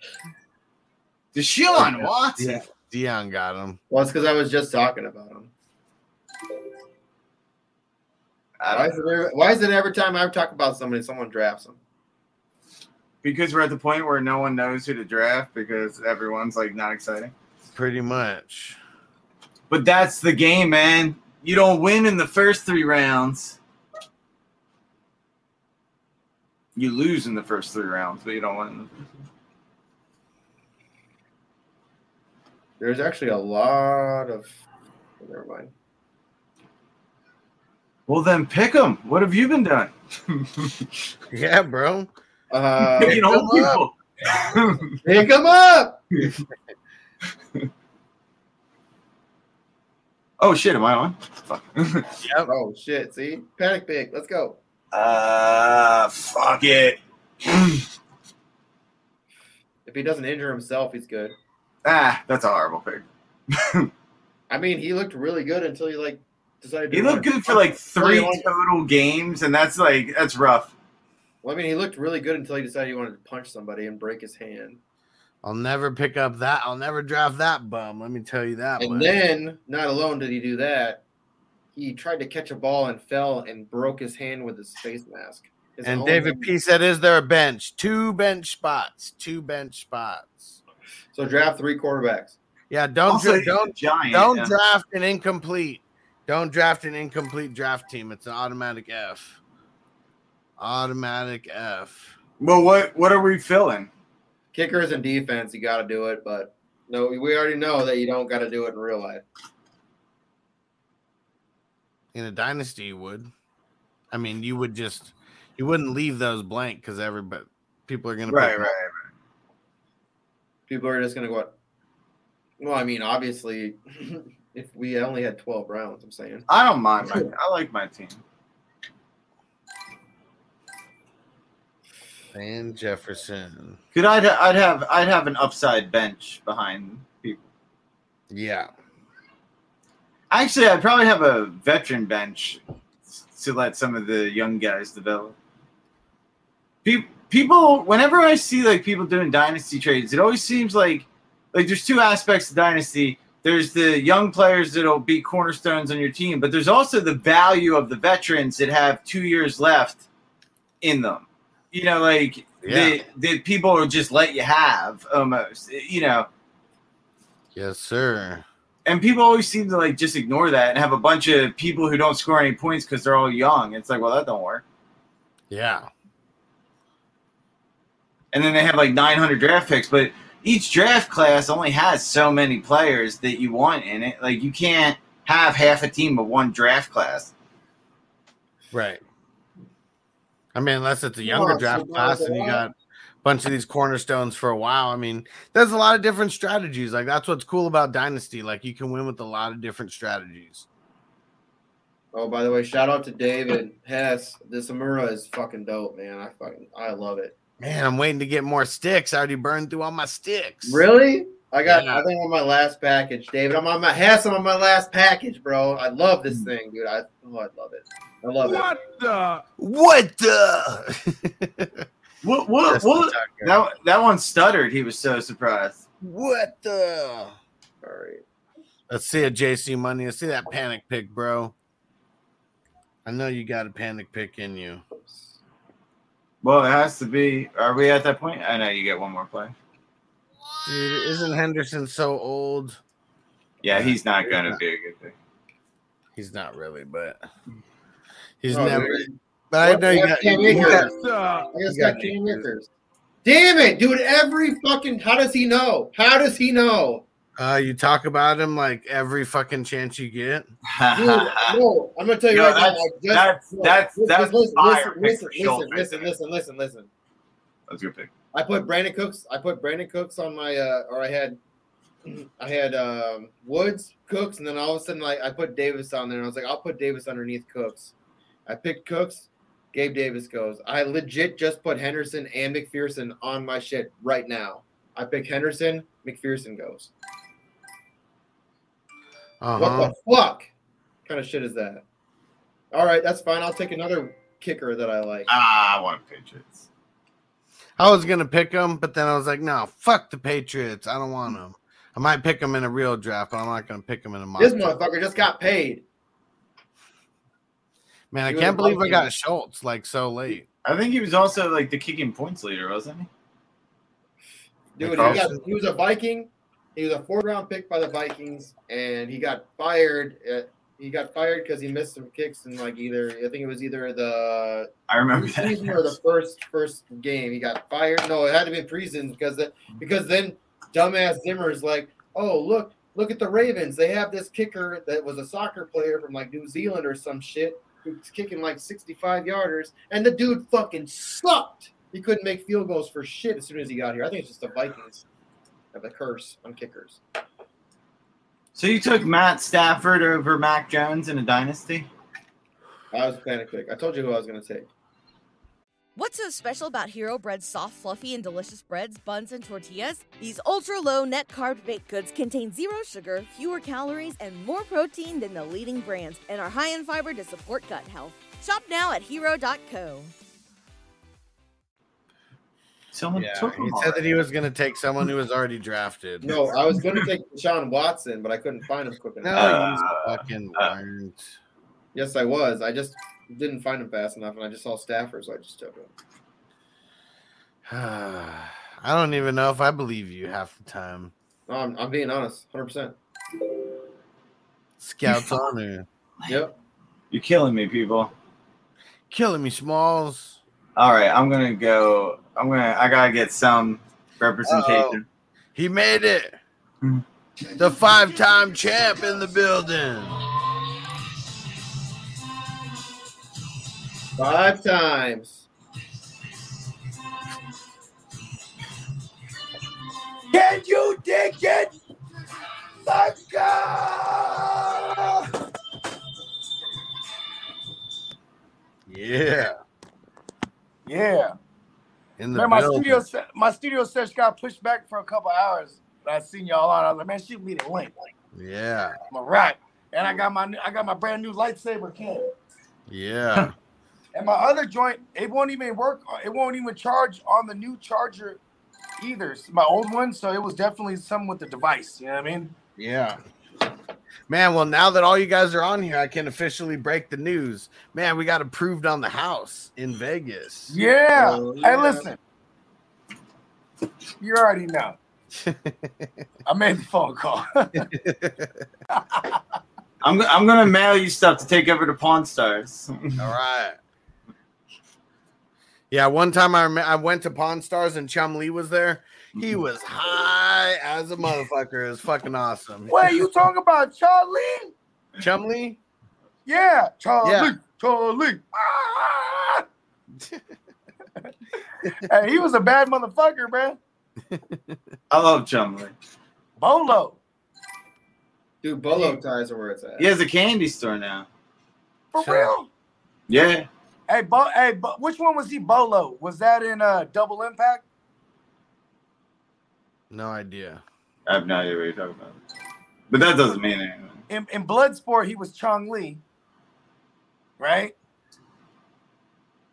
Deshaun Watson. Yeah. Dion got him. Well, it's because I was just talking about him. Why is, it every, why is it every time I talk about somebody, someone drafts them? Because we're at the point where no one knows who to draft because everyone's like not exciting. Pretty much. But that's the game, man. You don't win in the first three rounds. You lose in the first three rounds, but you don't win. There's actually a lot of. Never mind. Well, then pick them. What have you been doing? Yeah, bro. Uh, Picking old them up. people. pick them up. oh shit, am I on? Fuck. Yep. Oh shit! See, panic pick. Let's go. uh, fuck it. If he doesn't injure himself, he's good. ah, that's a horrible pick. I mean, he looked really good until he like decided. to He looked good for like three total games, and that's like that's rough. Well, I mean, he looked really good until he decided he wanted to punch somebody and break his hand. I'll never pick up that. I'll never draft that bum. Let me tell you that. And much. then, not alone did he do that, he tried to catch a ball and fell and broke his hand with his face mask. His and David. P said, "Is there a bench? Two bench spots. Two bench spots. So draft three quarterbacks. Yeah, don't Also, dra- he's a don't giant. don't yeah. draft an incomplete. Don't draft an incomplete draft team. It's an automatic F. Automatic F. Well, what what are we filling? Kickers and defense, you got to do it, but no, we already know that you don't got to do it in real life. In a dynasty, you would. I mean, you would just you wouldn't leave those blank because everybody people are gonna Right, pick- right. People are just gonna go. Well, I mean, obviously, if we only had twelve rounds, I'm saying. I don't mind my. I like my team. Van Jefferson. Could I'd I'd have I'd have an upside bench behind people. Yeah. Actually, I'd probably have a veteran bench to let some of the young guys develop. Pe- People, whenever I see like people doing dynasty trades, it always seems like like there's two aspects to dynasty. There's the young players that'll be cornerstones on your team, but there's also the value of the veterans that have two years left in them. You know, like Yeah. that that people will just let you have almost. You know, Yes, sir. and people always seem to like just ignore that and have a bunch of people who don't score any points because they're all young. It's like, well, that don't work. Yeah. and then they have like 900 draft picks, but each draft class only has so many players that you want in it. Like you can't have half a team of one draft class. Right. I mean, unless it's a younger Well, draft class and you got a bunch of these cornerstones for a while. I mean, there's a lot of different strategies. Like that's what's cool about Dynasty. Like you can win with a lot of different strategies. Oh, by the way, shout out to David Hess. This Amura is fucking dope, man. I fucking I love it. Man, I'm waiting to get more sticks. I already burned through all my sticks. Really? I got. Yeah. I think I'm on my last package, David. I'm on my Hess. I'm on my last package, bro. I love this hmm. thing, dude. I oh, I love it. I love it. the? What the? What? What? What the that that one stuttered. He was so surprised. What the? All right. Let's see it, JC Money. Let's see that panic pick, bro. I know you got a panic pick in you. Well, it has to be. Are we at that point? I know you get one more play. Dude, isn't Henderson so old? Yeah, he's not gonna be a good pick. He's not really, but he's Oh, never. dude. But I know you got. Cam Akers? I just got got Cam Akers. Akers. Damn it, dude! Every fucking. How does he know? How does he know? Uh, you talk about him like every fucking chance you get. Dude, no, I'm gonna tell you Yo, right now. that's- I just, that's- no, that's- listen, that's listen, fire listen, listen, Schultz listen, listen, listen, listen, listen. That's a good pick. I put Brandin Cooks. I put Brandin Cooks on my, uh, or I had, I had um, Woods, Cooks, and then all of a sudden, like I put Davis on there, and I was like, I'll put Davis underneath Cooks. I picked Cooks. Gabe Davis goes. I legit just put Henderson and McPherson on my shit right now. I pick Henderson. McPherson goes. Uh What the fuck? kind of shit is that? All right, that's fine. I'll take another kicker that I like. Ah, I want Patriots. I was gonna pick them, but then I was like, no, fuck the Patriots. I don't want them. I might pick them in a real draft, but I'm not gonna pick them in a mock. This motherfucker just got paid. Man, I can't believe I Vikings. got Schultz like so late. I think he was also like the kicking points leader, wasn't he? Dude, he, got, he was a Viking. He was a fourth round pick by the Vikings, and he got fired. At, he got fired because he missed some kicks in like either I think it was either the I remember that. season or the first first game. He got fired. No, it had to be preseason because the, because then dumbass Zimmer's like, oh look look at the Ravens. They have this kicker that was a soccer player from like New Zealand or some shit who's kicking like 65 yarders, and the dude fucking sucked. He couldn't make field goals for shit as soon as he got here. I think it's just the Vikings have a curse on kickers. So you took Matt Stafford over Mac Jones in a dynasty? I was a panic pick. I told you who I was going to take. What's so special about Hero Bread's soft, fluffy, and delicious breads, buns, and tortillas? These ultra low net carb baked goods contain zero sugar, fewer calories, and more protein than the leading brands, and are high in fiber to support gut health. Shop now at hero.co. Someone Yeah, took he said that he was gonna take someone who was already drafted. No, I was going to take Sean Watson, but I couldn't find him quick no, enough. you Uh, fucking uh. weren't. Yes, I was. I just didn't find him fast enough, and I just saw Stafford, so I just took him. I don't even know if I believe you half the time. No, I'm, I'm being honest, 100%. Scouts on honor, Yep. You're killing me, people. killing me, Smalls. All right, I'm gonna go. I'm gonna. I gotta get some representation. He made it. Hmm. The five-time champ in the building. Five times. Can you dig it? Sucker! Yeah, Yeah. in the Man, my building. studio se- my studio session got pushed back for a couple hours. I seen y'all on. I was like, man, shoot me the link. Yeah, I'm a rock. And I got my I got my brand new lightsaber cam. yeah. And my other joint, it won't even work. Uh, it won't even charge on the new charger either. It's my old one, so it was definitely something with the device. You know what I mean? Yeah. Man, well, now that all you guys are on here, I can officially break the news. Man, we got approved on the house in Vegas. Yeah. Oh, Hey, listen. You already know. I made the phone call. I'm. I'm gonna mail you stuff to take over to Pawn Stars. All right. Yeah, one time I rem- I went to Pawn Stars and Chumlee was there. He Mm-hmm. was high as a motherfucker. It was fucking awesome. Wait, you talking about Charlie? Chumlee? Yeah, Charlie. Yeah. Charlie. Ah! hey, he was a bad motherfucker, man. I love Chumlee. Bolo. Dude, bolo ties are where it's at. He has a candy store now. For real? Yeah. Hey, Bo- hey, Bo- which one was he? Bolo. Was that in uh, Double Impact? No idea. I have no idea what you're talking about. But that doesn't mean anything. In, in Bloodsport, he was Chong Li. Right?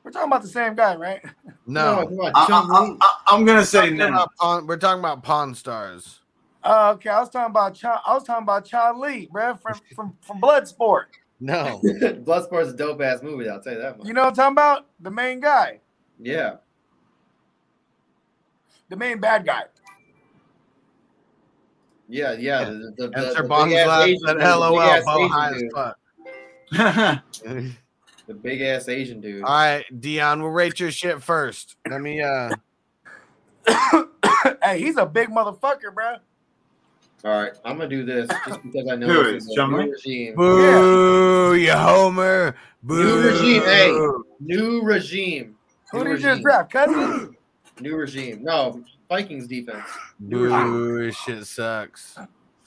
We're talking about the same guy, right? No. I, am gonna say Talking no. Pawn- we're talking about Pawn Stars. Uh, okay, I was talking about Chong, I was talking about Chong Li, bro, from from from Bloodsport. No. Bloodsport's a dope ass movie. I'll tell you that much. You know what I'm talking about? The main guy, Yeah. the main bad guy. Yeah, yeah. The, the, And the, Sir the Bong's big-ass laugh Asian dude, LOL, big-ass Asian high as dude. fuck. The big ass Asian dude. All right, Dion, we'll rate your shit first. Let me uh hey, he's a big motherfucker, bro. All right, I'm gonna do this just because I know Who this is, is a new regime. Boo, you homer. Boo. New regime, hey, new regime. Who New did you just regime. draft? Cousin? New regime. No, Vikings defense. Boo, this shit sucks.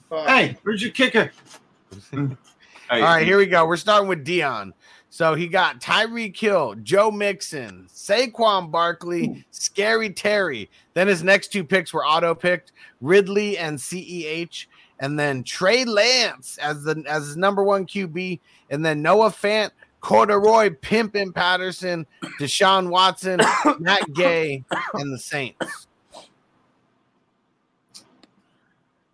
Fuck. hey, where's your kicker? All right, here we go. We're starting with Dion. So he got Tyreek Hill, Joe Mixon, Saquon Barkley, Scary Terry. Then his next two picks were auto picked Ridley and CEH, and then Trey Lance as the as his number one QB, and then Noah Fant, Corduroy, Pimpin Patterson, Deshaun Watson, Matt Gay, and the Saints.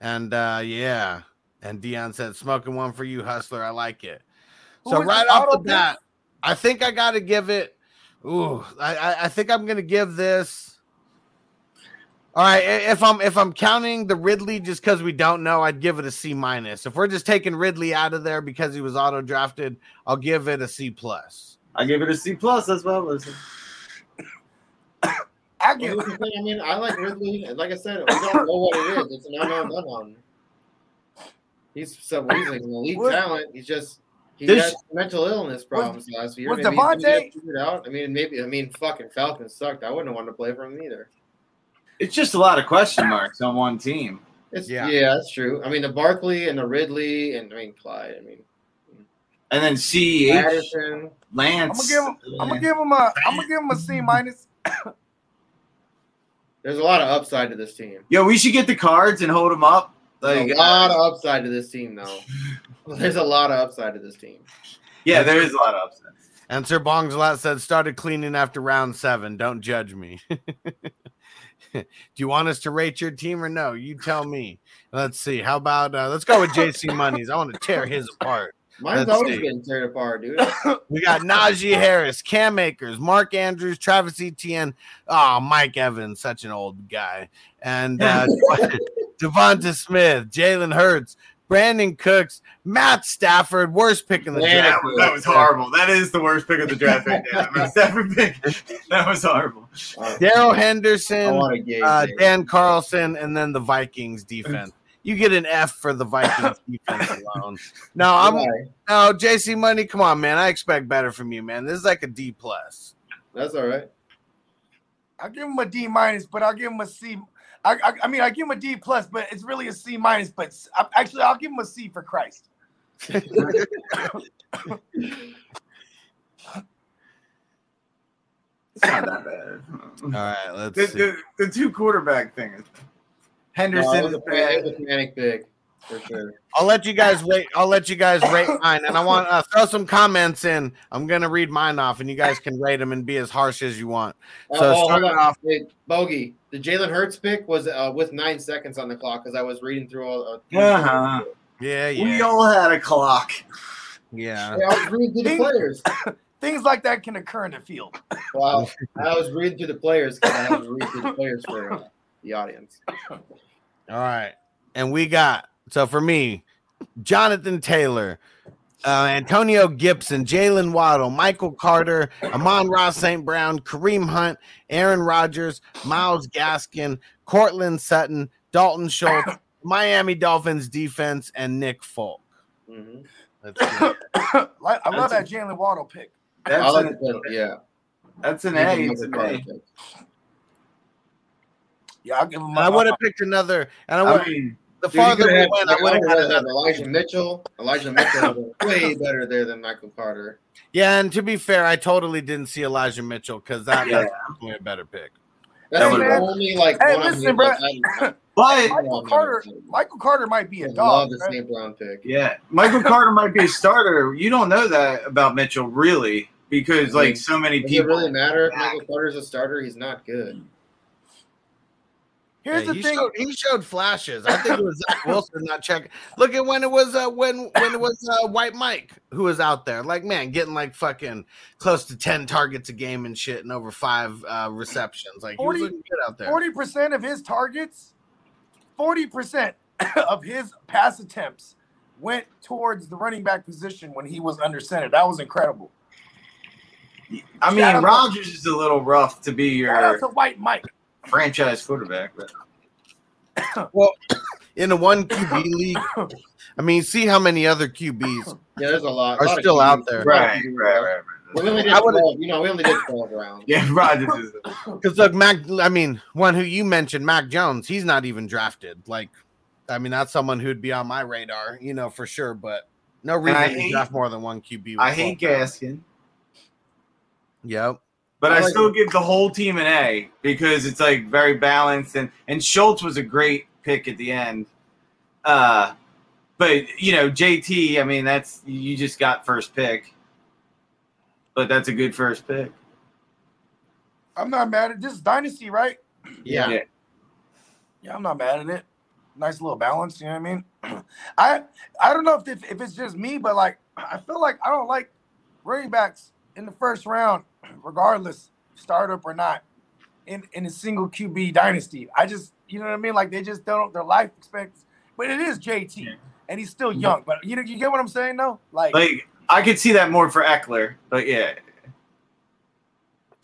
And uh yeah, and Dion said, "Smoking one for you, hustler. I like it." Who So right off the auto pick? bat, I think I got to give it. Ooh, I, I I think I'm gonna give this. All right, if I'm if I'm counting the Ridley just because we don't know, I'd give it a C minus. If we're just taking Ridley out of there because he was auto drafted, I'll give it a C plus. I give it a C plus as well. Listen. I Well, get here's the thing, I mean, I like Ridley. and Like I said, we don't know what it is. It's an unknown unknown. He's some he's an elite What- talent. He's just he This- has mental illness problems last year. was Maybe he's gonna get Devontae- figured out. I mean, maybe I mean, fucking Falcons sucked. I wouldn't have wanted to play for him either. It's just a lot of question marks on one team. It's, Yeah. yeah. that's true. I mean, the Barkley and the Ridley and I mean Clyde. I mean, And then C. Patterson, Lance. I'm gonna give him. I'm gonna give him a. I'm gonna give him a C minus. There's a lot of upside to this team. Yo, we should get the cards and hold them up. Like, There's a lot of upside to this team, though. There's a lot of upside to this team. yeah, there is a lot of upside. And Sir Bong's said started cleaning after round seven. Don't judge me. Do you want us to rate your team or no? You tell me. Let's see. How about uh, let's go with JC Monies. I want to tear his apart. Mine's Let's always see. getting teared apart, dude. We got Najee Harris, Cam Akers, Mark Andrews, Travis Etienne, oh, Mike Evans, such an old guy, and uh, Devonta Smith, Jalen Hurts, Brandin Cooks, Matt Stafford, worst pick in the Man, draft. That was horrible. That is the worst pick of the draft right now. My Stafford pick. That was horrible. Darrell Henderson, want a gay. uh. Dan Carlson, and then the Vikings defense. You get an F for the Vikings defense alone. No, I'm Why? no JC Money. Come on, man. I expect better from you, man. This is like a D plus. That's all right. I'll give him a D minus, but I'll give him a C. I, I, I mean, I give him a D plus, but it's really a C minus. But s- I- actually, I'll give him a C for Christ. It's not that bad. All right, let's The, see. the, the two quarterback thing is No, Henderson is a, it bad. was a panic pick for sure. I'll let you guys wait. I'll let you guys rate mine, and I want to uh, throw some comments in. I'm gonna read mine off, and you guys can rate them and be as harsh as you want. Oh, So oh, starting off, Wait, Bogey, the Jalen Hurts pick was uh, with nine seconds on the clock because I was reading through all. Uh, Uh-huh. yeah, We all had a clock. yeah. Yeah, I was reading through the players. Things like that can occur in the field. Wow, I was reading through the players because I had to read through the players for uh, the audience. All right, and we got so for me, Jonathan Taylor, uh, Antonio Gibson, Jaylen Waddle, Michael Carter, Amon-Ra St. Brown, Kareem Hunt, Aaron Rodgers, Myles Gaskin, Cortland Sutton, Dalton Schultz, Miami Dolphins defense, and Nick Folk. Mhm. Let's see. Like, I love that Jalen Waddle pick. I That's like an, yeah. that's an Even A. Michael It's an A. pick. Yeah, I'll give him. And I would have picked another, and I would I mean, the Dude, you farther we have, went, I would have had would've had another. Elijah Mitchell. Elijah Mitchell was way better there than Michael Carter. Yeah, and to be fair, I totally didn't see Elijah Mitchell because that, Yeah. that's definitely a better pick. That's Hey, the man. only like Hey, one listen, I'm bro. like, I, but Michael Carter. Michael Carter might be I a love dog. the right? St. Brown pick. yeah, Michael Carter might be a starter. You don't know that about Mitchell, really, because like mm-hmm. so many people. Does it really matter if Michael Carter's a starter? He's not good. Here's Yeah, the he thing. Showed, he showed flashes. I think it was Zach Wilson not checking. Look at when it was uh, when when it was uh, White Mike who was out there. Like man, getting like fucking close to ten targets a game and shit, and over five uh, receptions. Like he was 40 looking good out there. Forty percent of his targets, forty percent of his pass attempts went towards the running back position when he was under center. That was incredible. I mean, Shout out to- Rodgers is a little rough to be Shout out your to White Mike. Franchise quarterback, but Well, in a one QB league, I mean, see how many other QBs Yeah, there's a lot. are a lot still out there. right, right, right. We only did 12, you know, we only did 12 rounds. Yeah, Rodgers is. Because look, Mac. I mean, one who you mentioned, Mac Jones. He's not even drafted. Like, I mean, that's someone who'd be on my radar, you know, for sure. But no reason to hate- draft more than one QB. I hate 12. Gaskin, Yep. But I I like still give the whole team an A because it's like very balanced and and Schultz was a great pick at the end. Uh, but you know JT, I mean that's you just got first pick, but that's a good first pick. I'm not mad at this is dynasty, right? Yeah. Yeah. Yeah, I'm not mad at it. Nice little balance, you know what I mean? I I don't know if if, if it's just me, but like I feel like I don't like running backs in the first round, regardless startup or not, in in a single QB dynasty. I just you know what I mean? Like they just don't their life expectancy. But it is JT, and he's still mm-hmm. young. But you know you get what I'm saying though? Like, Like I could see that more for Ekeler, but yeah,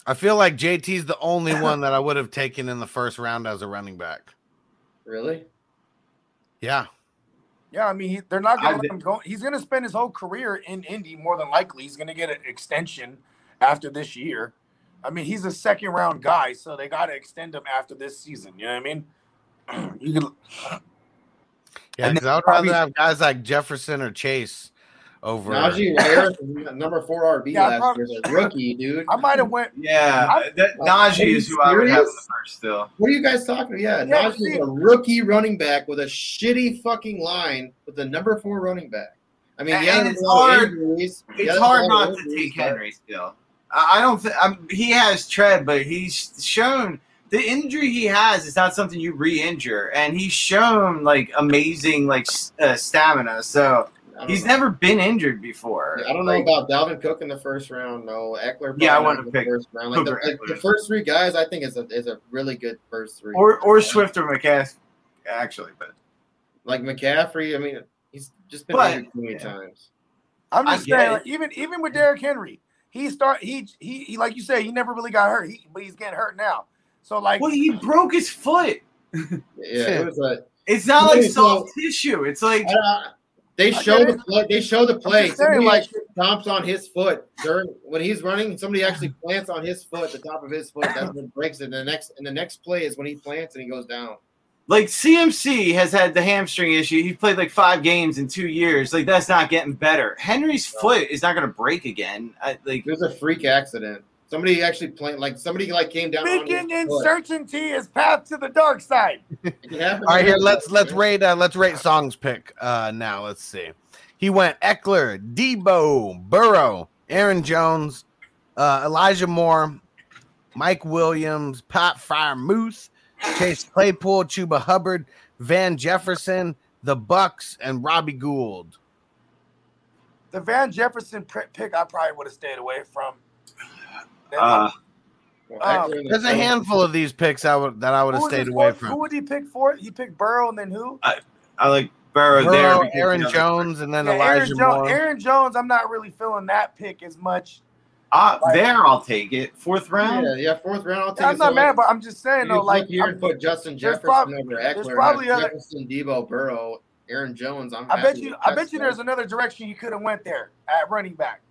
I feel like JT's the only one that I would have taken in the first round as a running back. Really? Yeah. Yeah, I mean, he, they're not going to let him go. He's going to spend his whole career in Indy more than likely. He's going to get an extension after this year. I mean, he's a second round guy, so they got to extend him after this season. You know what I mean? You could, Yeah, And 'cause I would probably- rather have guys like Jefferson or Chase over. Najee Harris, number four RB Yeah, last probably- year, is a rookie, dude. I might have went. yeah, I- that Are Najee is who I would have in serious? the first still. What are you guys talking about? Yeah, Yeah, Najee is a rookie running back with a shitty fucking line with the number four running back. I mean, And- yeah, it's a lot of hard- injuries. It's hard not to take Henry still. I I don't think he has tread, but he's shown the injury he has is not something you re-injure, and he's shown like amazing like uh, stamina. So he's know. never been injured before. Yeah, I don't know about Dalvin Cook in the first round. No, Ekeler. Yeah, I wanna pick the first round. Like the, like, the first three guys, I think is a is a really good first three. or or Swift or McCaffrey, actually, but like McCaffrey. I mean, he's just been But- injured too many yeah. times. I'm just get saying, like, even even with Derrick Henry, he start he, he he like you say, he never really got hurt. He, but he's getting hurt now. So like, well, he broke his foot. Yeah, it was a. It's not like Okay, so- soft tissue. It's like Uh, they show the play. They show the play. Somebody like- actually stomps on his foot during when he's running. Somebody actually plants on his foot, the top of his foot. That's what breaks it. And the next and the next play is when he plants and he goes down. Like CMC has had the hamstring issue. He played like five games in two years. Like that's not getting better. Henry's foot is not going to break again. I, like It was a freak accident. Somebody actually playing like somebody like came down. on speaking his in foot. certainty is path to the dark side. It can happen All right, here let's let's rate uh, let's rate songs pick uh now. Let's see. He went Ekeler, Deebo, Burrow, Aaron Jones, uh, Elijah Moore, Mike Williams, Pat Moose, Chase Claypool, Chuba Hubbard, Van Jefferson, the Bucks, and Robbie Gould. The Van Jefferson pick, I probably would have stayed away from. uh, Um, Ekeler in the There's a handful of these picks I would that I would have stayed away fourth- from. Who would he pick for? He picked Burrow and then who? I like Burrow, there. Burrow, because Aaron Jones, and then Yeah, Elijah Aaron, jo- Moore. Aaron Jones, I'm not really feeling that pick as much. Uh, there, I'll take it. Fourth round. Yeah, yeah, fourth round. I'll take I'm it. not So, mad, but I'm just saying you though, like flip here I'm- and put Justin Jefferson prob- over Ekeler, probably other- Jefferson, Deebo, Burrow, Aaron Jones. I'm I bet you. I bet you there's another direction you could have went there at running back.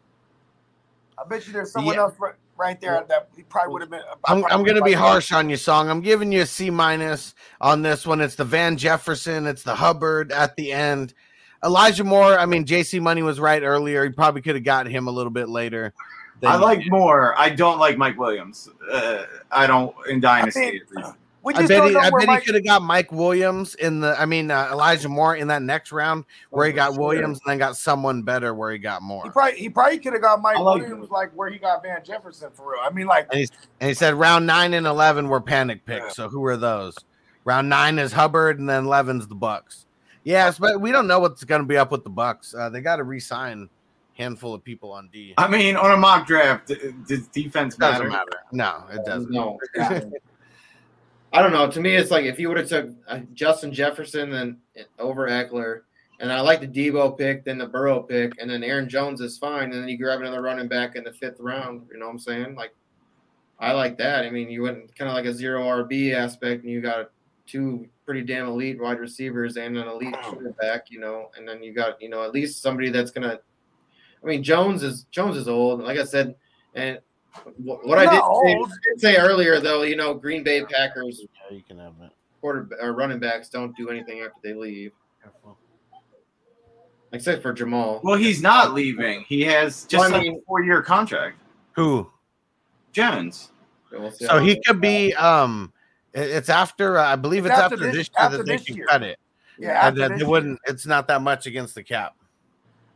I bet you there's someone Yeah. else right, right there that he probably would have been. I'm, I'm gonna be harsh on you, song. I'm giving you a C minus on this one. It's the Van Jefferson, it's the Hubbard at the end. Elijah Moore. I mean, JC Money was right earlier. He probably could have got him a little bit later. Than I like did. more. I don't like Mike Williams. Uh, I don't in Dynasty. mean, at least. We I bet don't he, know I bet Mike. he could have got Mike Williams in the. I mean, uh, Elijah Moore in that next round where he Oh, got sure. Williams and then got someone better where he got more. He probably he probably could have got Mike like Williams him. like where he got Van Jefferson for real. I mean, like And, he's, and he said round nine and eleven were panic picks. So who are those? Round nine is Hubbard, and then eleven's the Bucks. Yes, but we don't know what's going to be up with the Bucks. Uh, they got to re-sign a handful of people on D. I mean, on a mock draft, does defense Doesn't matter? matter. No, it doesn't. No. I don't know. To me, it's like if you would have took uh, Justin Jefferson then over Ekeler, and I like the Deebo pick, then the Burrow pick, and then Aaron Jones is fine, and then you grab another running back in the fifth round. You know what I'm saying? Like, I like that. I mean, you went kind of like a zero RB aspect, and you got two pretty damn elite wide receivers and an elite quarterback. You know, and then you got you know at least somebody that's gonna. I mean, Jones is Jones is old. Like I said, and wh- what I did, say. I did say earlier, though, you know, Green Bay Packers Yeah, you can have that. quarter or running backs don't do anything after they leave, except for Jamaal. Well, he's not leaving. He has just Well, I like mean- a four-year contract. Who? Jones. We'll So he could be. Um, it's after. Uh, I believe it's, It's after, after this, this- year after that they this can year. cut it. yeah, And after that this they year. wouldn't. It's not that much against the cap.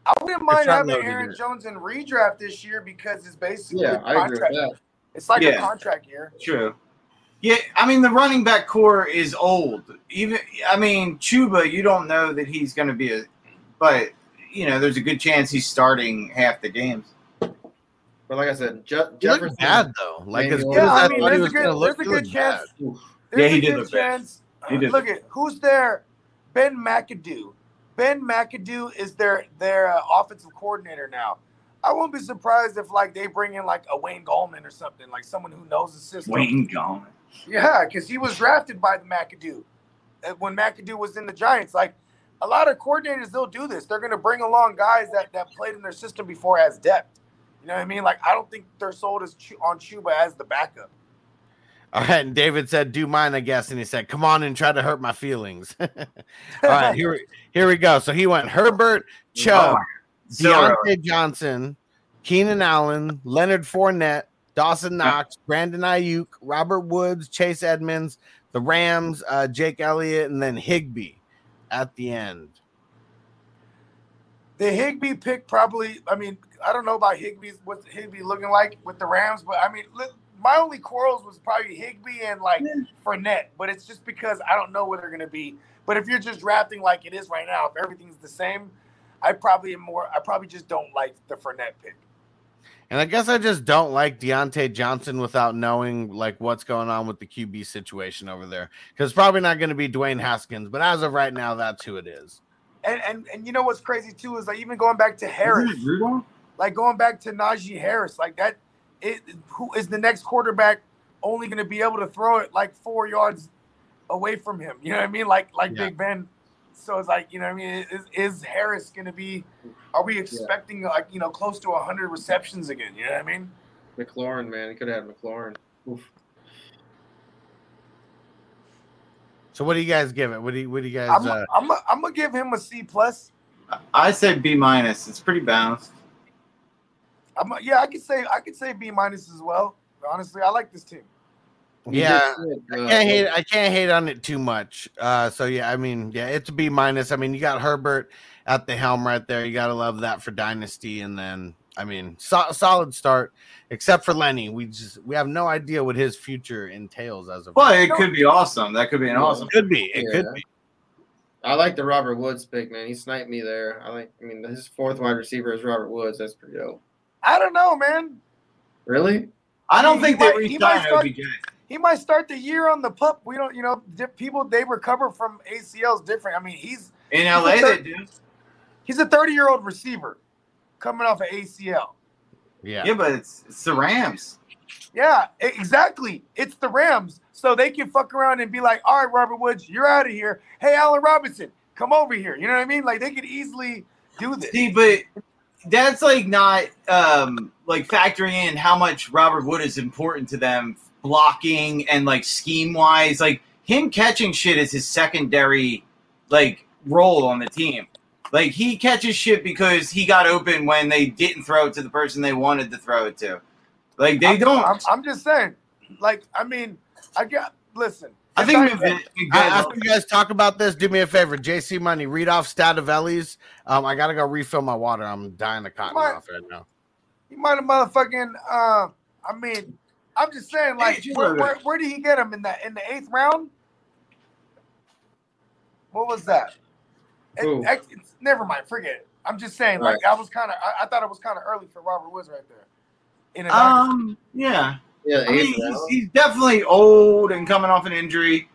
I wouldn't mind having Aaron here. Jones in redraft this year because it's basically yeah, a I agree with contract. that. It's like a contract year. True. Yeah, I mean the running back core is old. Even I mean Chuba, you don't know that he's going to be a, but you know there's a good chance he's starting half the games. But like I said, Je- He Jefferson. bad though. Like Maybe as good little as Yeah, I I mean, thought he there's a was going good, to there's a good chance. There's Yeah, he did the look bad. chance. He did Look at who's there. Ben McAdoo. Ben McAdoo is their their uh, offensive coordinator now. I won't be surprised if like they bring in like a Wayne Gallman or something, like someone who knows the system. Wayne Gallman. Yeah, because he was drafted by the McAdoo uh, when McAdoo was in the Giants. Like a lot of coordinators, they'll do this. They're going to bring along guys that that played in their system before as depth. You know what I mean? Like I don't think they're sold as on Chuba as the backup. All right, and David said, "Do mine, I guess," and he said, "Come on and try to hurt my feelings." All right, here, here we go. So he went Herbert, Chubb, So Diontae Johnson, Keenan Allen, Leonard Fournette, Dawson Knox, Brandon Aiyuk, Robert Woods, Chase Edmonds, the Rams, uh, Jake Elliott, and then Higbee at the end. The Higbee pick probably. I mean, I don't know about Higbee's what Higbee looking like with the Rams, but I mean, my only quarrels was probably Higbee and like Fournette. But it's just because I don't know where they're gonna be. But if you're just drafting like it is right now, if everything's the same, I probably am more. I probably just don't like the Fournette pick. And I guess I just don't like Diontae Johnson without knowing like what's going on with the QB situation over there. Because it's probably not going to be Dwayne Haskins, but as of right now, that's who it is. And and and you know what's crazy too is like even going back to Harris, Isn't it Rudolph? like going back to Najee Harris, like that. It who is the next quarterback only going to be able to throw it like four yards away from him? You know what I mean? Like like Yeah. Big Ben. So it's like you know what I mean. Is, is Harris going to be? Are we expecting like you know close to hundred receptions again? You know what I mean? McLaurin, man, he could have had McLaurin. Oof. So what do you guys give it? What do you what do you guys? I'm uh, I'm a, I'm gonna give him a C plus. I say B minus. It's pretty balanced. I'm a, yeah, I could say I could say B minus as well. Honestly, I like this team. Yeah, I uh, can't hate I can't hate on it too much. Uh, so yeah, I mean, yeah, it's a B minus. I mean, you got Herbert at the helm right there. You gotta love that for dynasty, and then I mean, so, solid start. Except for Lenny, we just we have no idea what his future entails as of. But it could be awesome. That could be an awesome. Could be. It could be. I like the Robert Woods pick, man. He sniped me there. I like. I mean, his fourth wide receiver is Robert Woods. That's pretty dope. I don't know, man. Really? I don't He think might- they he might re-sign start- OBJ. He might start the year on the pup. We don't, you know, di- people they recover from ACLs different. I mean, he's In LA, they do. He's a 30 year old receiver coming off an ACL. Yeah. Yeah, but it's, it's the Rams. Yeah, exactly. It's the Rams. So they can fuck around and be like, all right, Robert Woods, you're out of here. Hey, Allen Robinson, come over here. You know what I mean? Like they could easily do this. See, but that's like not um like factoring in how much Robert Wood is important to them blocking and like scheme wise. Like him catching shit is his secondary like role on the team. Like he catches shit because he got open when they didn't throw it to the person they wanted to throw it to. Like they I'm- don't. I'm, I'm just saying. Like, I mean, I got listen. I think I- McVay- after you guys talk about this, do me a favor. JC Money, read off Stativelli's. Um, I gotta go refill my water. I'm dying of cotton What? off right now. You might have motherfucking. Uh, I mean, I'm just saying, like, Hey, where, where, where did he get him in the in the eighth round? What was that? It- Who? it- it's- never mind, forget it. I'm just saying, like, I was kind of, I, I thought it was kind of early for Robert Woods right there. In um yeah. Yeah, I mean, he's, he's definitely old and coming off an injury.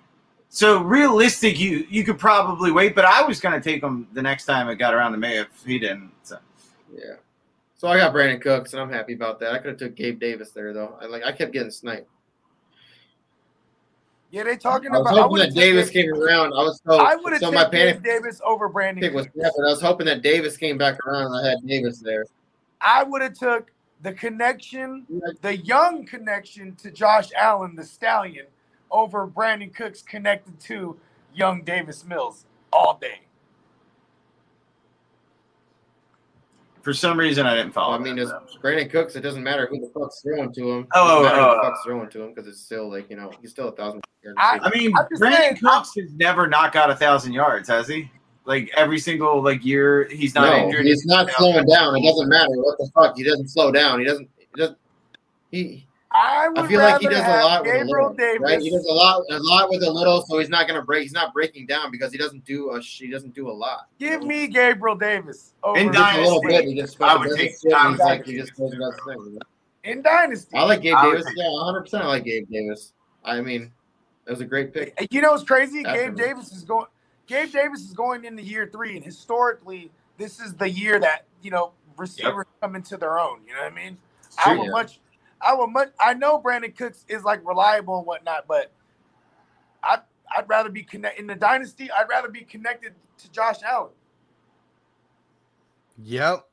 So realistic, you you could probably wait, but I was gonna take him the next time it got around to me if he didn't. So. Yeah. So I got Brandin Cooks, and I'm happy about that. I could have took Gabe Davis there though. I like I kept getting sniped. yeah, they talking about. I was about. I hoping would've that Davis took- came around. I was so I would have so taken my panic Davis over Brandin. was yeah, but I was hoping that Davis came back around. and I had Davis there. I would have took the connection, the young connection to Josh Allen, the stallion, over Brandin Cooks connected to young Davis Mills all day. For some reason, I didn't follow. I mean, it's. Brandin Cooks. It doesn't matter who the fuck's throwing to him. Oh, it Oh, doesn't who oh, the oh. fuck's throwing to him because it's still like you know he's still a thousand. I- I mean, Brandin saying, Cooks has never not got a thousand yards, has he? Like every single like year, he's not no, injured. he's not slowing down. It doesn't matter what the fuck. He doesn't slow down. He doesn't. He doesn't. He. I I feel like he does a have lot with a little, Davis. right? He does a lot, a lot with a little, so he's not gonna break. He's not breaking down because he doesn't do a. sh- He doesn't do a lot. Give me Gabriel Davis over In Just a little bit. He just I fucking would take- his shit. I would He's like he just does that thing. you know? in Dynasty. I like Gabe I Davis. take- Yeah, 100. percent I like Gabe Davis. I mean, it was a great pick. You know what's crazy? After Gabe. Davis is going. Gabe Davis is going into year three, and historically, this is the year that you know receivers come into their own. You know what I mean? I True, would yeah. much. I would much. I know Brandin Cooks is like reliable and whatnot, but I I'd rather be connect in the dynasty. I'd rather be connected to Josh Allen. Yep.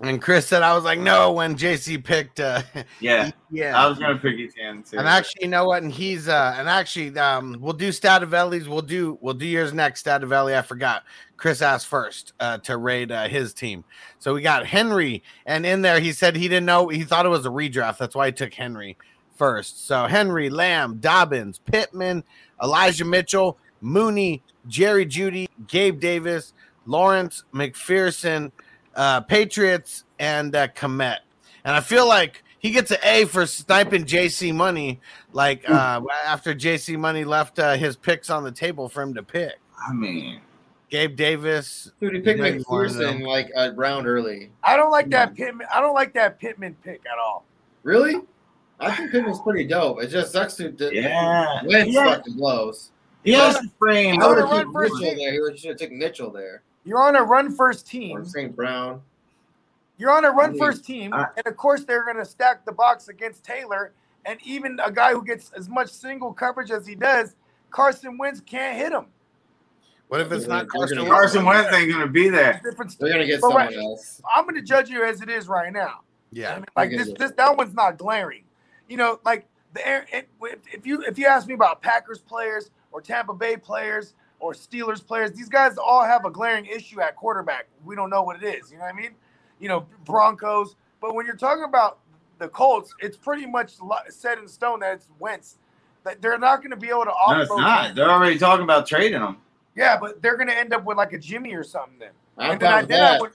And Chris said I was like, no, when JC picked uh Yeah, yeah. I was gonna pick Etienne too. And actually, you know what? And he's uh and actually um we'll do Stativelli's, we'll do we'll do yours next. Stativelli, I forgot. Chris asked first uh to raid uh, his team. So we got Henry, and in there he said he didn't know he thought it was a redraft. That's why he took Henry first. So Henry, Lamb, Dobbins, Pittman, Elijah Mitchell, Mooney, Jerry Jeudy, Gabe Davis, Lawrence, McPherson, uh, Patriots, and uh, Komet. And I feel like he gets an A for sniping JC Money. Like uh, after JC Money left uh, his picks on the table for him to pick. I mean, Gabe Davis. Dude, he picked Maybe one of McPherson like a round early. I don't like that Pittman. I don't like that Pittman pick at all. Really? I think Pittman's pretty dope. It just sucks to the Yeah. Wentz Yeah. fucking blows. he has the frame. I I would would've have run took first Mitchell there. He should have taken Mitchell there You're on a run first team. or team. St. Brown. You're on a run mean, first team, I- and of course they're going to stack the box against Taylor, and even a guy who gets as much single coverage as he does, Carson Wentz can't hit him. What if it's They're not gonna- Carson? they're Wentz? Carson Wentz ain't gonna be there. Different They're gonna get But someone right- else. I'm going to judge you as it is right now. Yeah. I mean, like this, this, that one's not glaring. You know, like the if you if you ask me about Packers players or Tampa Bay players or Steelers players, these guys all have a glaring issue at quarterback. We don't know what it is. You know what I mean? You know, Broncos. But when you're talking about the Colts, it's pretty much set in stone that it's Wentz. That they're not going to be able to offload. No, it's not. Wentz. They're already talking about trading them. Yeah, but they're going to end up with like a Jimmy or something then. I'm and then I, then, I that. would,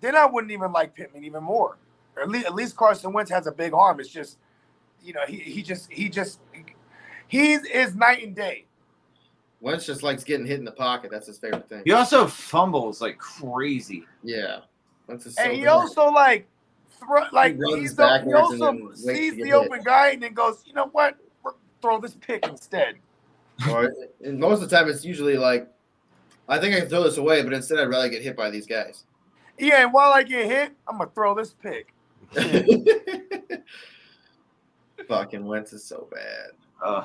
then I wouldn't even like Pittman even more. Or at least, at least Carson Wentz has a big arm. It's just, you know, he, he just he just he's is night and day. Wentz just likes getting hit in the pocket. That's his favorite thing. He also fumbles like crazy. Yeah. Wentz is so and he good. also like throw like runs he's the, he also then waits to sees get the hit. open guy and then goes, you know what, We're- throw this pick instead. Or- and most of the time, it's usually like I think I can throw this away, but instead I'd rather get hit by these guys. Yeah, and while I get hit, I'm gonna throw this pick. Fucking Wentz is so bad. Uh,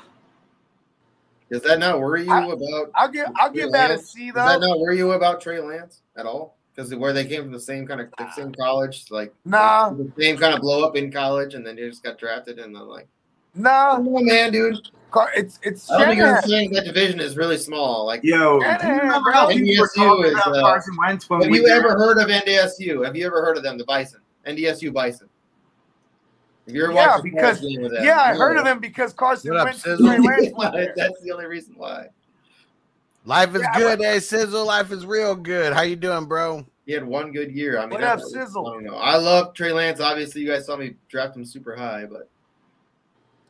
Does that not worry you I- about? I'll give I'll Trey give that a Lance? C Does that not worry you about Trey Lance at all? Because where they came from the same kind of the same college, like Nah. the same kind of blow up in college, and then they just got drafted, and then like, Nah, come on, man, dude. It's it's I don't think you're Shanahan. understanding that division is really small. Like, yo, do you remember how NDSU is, uh, Carson Wentz when have we you ever heard of NDSU? Have you ever heard of them, the Bison? NDSU Bison. Have you ever Yeah, watched because game with them? yeah, I heard of him because Carson What up, Wentz and Trey Lance went there. That's the only reason why. Life is Yeah, good, hey eh, Sizzle. Life is real good. How you doing, bro? He had one good year. I mean, What up, was- Sizzle? I don't know. I love Trey Lance. Obviously, you guys saw me draft him super high, but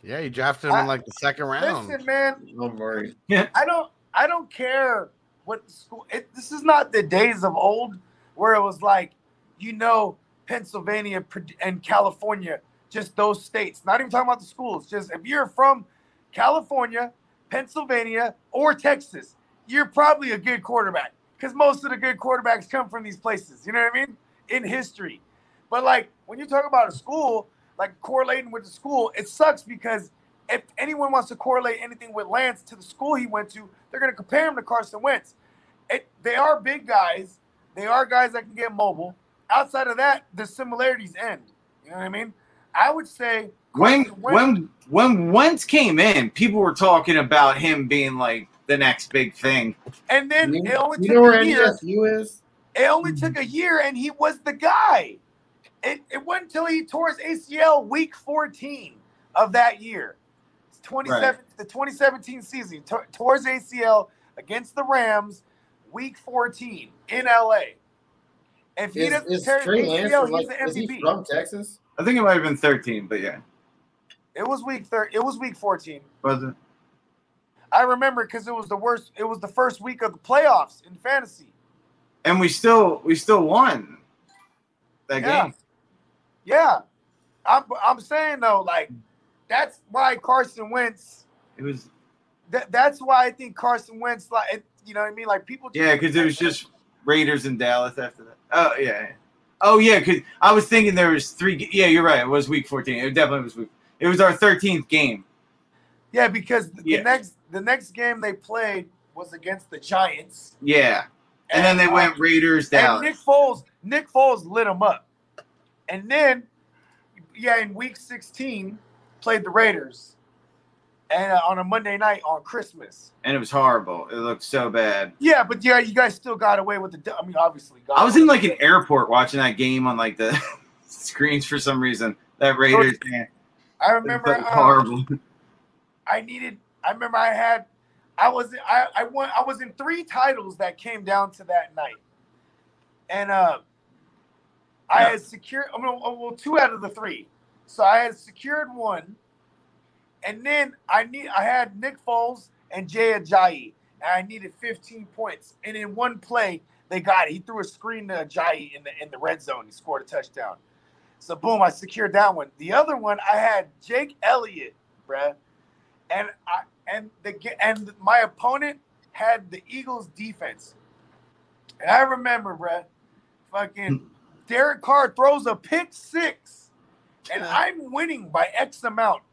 Yeah, you drafted him I- in like the second round. Listen, man, I'm worried. I don't I don't care what the school. It, this is not the days of old where it was like, you know, Pennsylvania and California, just those states. Not even talking about the schools. Just if you're from California, Pennsylvania, or Texas, you're probably a good quarterback because most of the good quarterbacks come from these places. You know what I mean? In history, but like when you talk about a school, like correlating with the school, it sucks because if anyone wants to correlate anything with Lance to the school he went to, they're going to compare him to Carson Wentz. It, they are big guys. They are guys that can get mobile. Outside of that, the similarities end. You know what I mean? I would say when Wentz- when when Wentz came in, people were talking about him being like the next big thing. and then You, it only you took know where a year. NDSU is? It only took a year, and he was the guy. It, it wasn't until he tore his ACL week 14 of that year. It's 27, The 2017 season. He tore, tore his ACL against the Rams week 14 in LA. If he Is, doesn't is tear his ACL, from, like, he's is the he from Texas? I think it might have been 13, but yeah, It was week 30. It was week 14. was it? I remember because it was the worst. It was the first week of the playoffs in fantasy. And we still we still won that Yeah. game. Yeah, I'm. I'm saying though, like that's why Carson Wentz. It was That, that's why I think Carson Wentz, like you know what I mean, like people. yeah, because it was just Raiders and Dallas after that. Oh yeah. Oh yeah, because I was thinking there was three. Yeah, you're right. It was week 14. It definitely was week. It was our 13th game. Yeah, because the Yeah. next the next game they played was against the Giants, Yeah, and then they uh, went Raiders down. Nick Foles, Nick Foles lit them up, and then yeah, in Week 16 played the Raiders, and uh, on a Monday night on Christmas. and it was horrible. It looked so bad. Yeah, but yeah, you guys still got away with the. I mean, obviously, got I was in like an airport watching that game on like the screens for some reason. That Raiders game. I remember um, horrible. I needed. I remember I had. I was. I. I won. I was in three titles that came down to that night, and uh, I Yeah. had secured. I mean, well, two out of the three. So I had secured one, and then I need. I had Nick Foles and Jay Ajayi, and I needed 15 points. And in one play, they got it. He threw a screen to Ajayi in the in the red zone. He scored a touchdown. So boom, I secured that one. The other one, I had Jake Elliott, bruh and I and the and my opponent had the Eagles defense. And I remember, bruh, fucking Derek Carr throws a pick six, and I'm winning by X amount.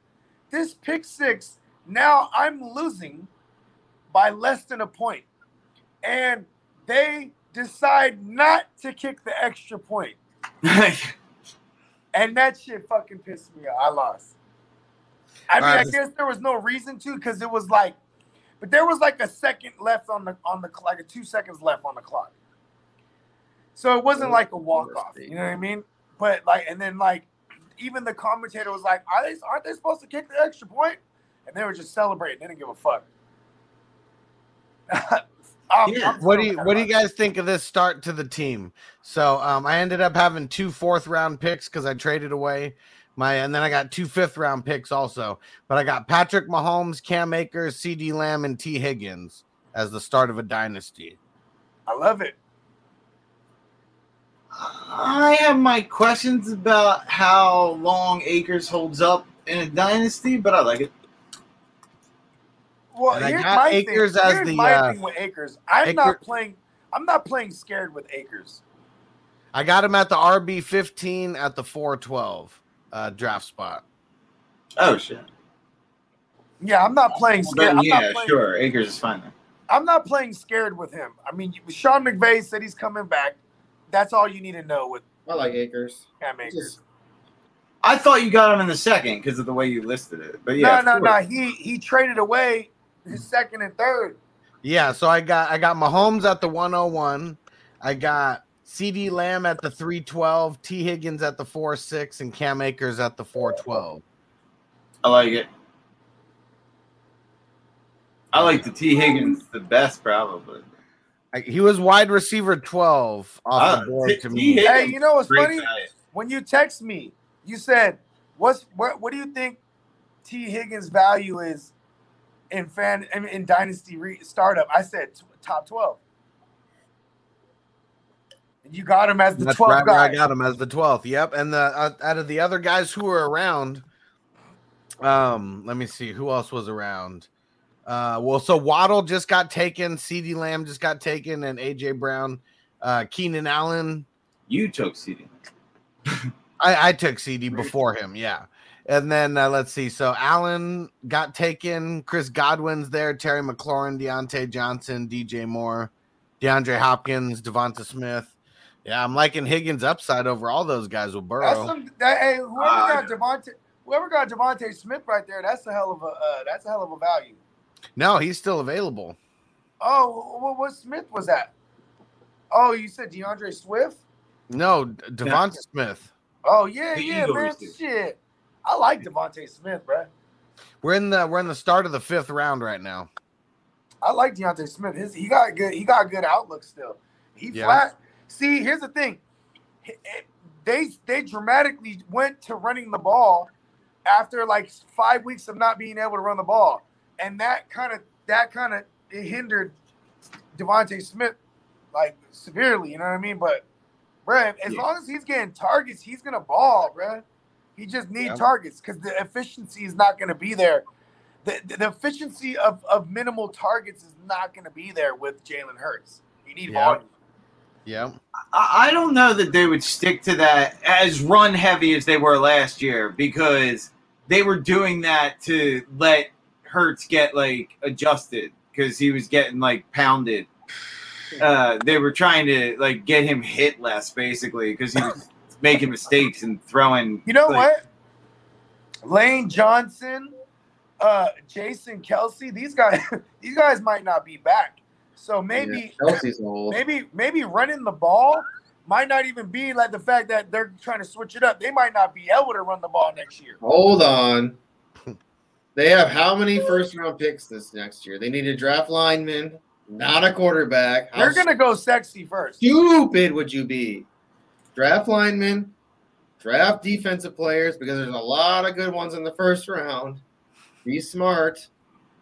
This pick six, now I'm losing by less than a point. And they decide not to kick the extra point. And that shit fucking pissed me off. I lost. I mean, right, I guess there was no reason to because it was like, but there was like a second left on the on the like a two seconds left on the clock. So it wasn't like a walk off. You know what I mean? But like, and then like, even the commentator was like, "Are they aren't they supposed to kick the extra point?" And they were just celebrating. They didn't give a fuck. I'm- Yeah. What do you What do you guys think of this start to the team? So um, I ended up having two fourth round picks because I traded away my, and then I got two fifth round picks also. But I got Patrick Mahomes, Cam Akers, C.D. Lamb, and T. Higgins as the start of a dynasty. I love it. I have my questions about how long Akers holds up in a dynasty, but I like it. Well, And I here's got my Akers thing. as here's the, my uh, thing with Akers. I'm Akers- not playing. I'm not playing scared with Akers. I got him at the RB fifteen at the four twelve uh, draft spot. Oh shit. Yeah, I'm not playing scared. then, yeah, playing, sure. Akers is fine then. I'm not playing scared with him. I mean, Sean McVay said he's coming back. That's all you need to know with I like Akers. Cam Akers. I thought you got him in the second because of the way you listed it. But yeah, no, of no, no. He he traded away his second and third. Yeah, so I got I got Mahomes at the one hundred one. I got C.D. Lamb at the three twelve. T. Higgins at the four six, and Cam Akers at the four twelve. I like it. I like the T Higgins the best probably. He was wide receiver twelve off Ah, the board T- to T. me. Higgins, Hey, you know what's funny? guy. When you text me, you said, "What's what? What do you think T Higgins' value is in fan in, in dynasty re- startup?" I said t- top twelve. And you got him as the That's twelfth right guy. I got him as the twelfth. Yep, and the uh, out of the other guys who were around, um, let me see who else was around. Uh, well, so Waddle just got taken, C.D. Lamb just got taken, and AJ Brown, uh, Keenan Allen. You took CD. I, I took CD before him, yeah. And then uh, let's see. So Allen got taken. Chris Godwin's there. Terry McLaurin, Diontae Johnson, DJ Moore, DeAndre Hopkins, Devonta Smith. Yeah, I'm liking Higgins' upside over all those guys with That's Burrow. some. That, hey, whoever Ah. got DeVonta, whoever got DeVonta Smith right there, that's a hell of a. Uh, that's a hell of a value. No, he's still available. Oh, what, what Smith was that? Oh, you said D'Andre Swift? No, D- Devonta Smith. Oh yeah, The yeah, Eagles man. did. Shit, I like DeVonta Smith, bro. We're in the we're in the start of the fifth round right now. I like Deontay Smith. His he got good. He got good outlook still. He Yeah. flat. See, here's the thing. Eh, they they dramatically went to running the ball after like five weeks of not being able to run the ball, and that kind of that kind of hindered DeVonta Smith like severely. You know what I mean? But, bruh, as Yeah. long as he's getting targets, he's gonna ball, bruh. He just need Yeah. targets because the efficiency is not gonna be there. The, the, the efficiency of, of minimal targets is not going to be there with Jalen Hurts. You need Yeah. volume. Yeah. I I don't know that they would stick to that as run heavy as they were last year because they were doing that to let Hurts get like adjusted because he was getting like pounded. Uh, they were trying to like get him hit less basically because he was making mistakes and throwing. You know like, what? Lane Johnson, uh, Jason Kelce, these guys, these guys might not be back. So maybe, Kelce's old. maybe, maybe running the ball might not even be like the fact that they're trying to switch it up. They might not be able to run the ball next year. Hold on. They have how many first round picks this next year? They need a draft lineman, not a quarterback. How They're gonna go sexy first. stupid would you be? Draft linemen, draft defensive players because there's a lot of good ones in the first round. Be smart.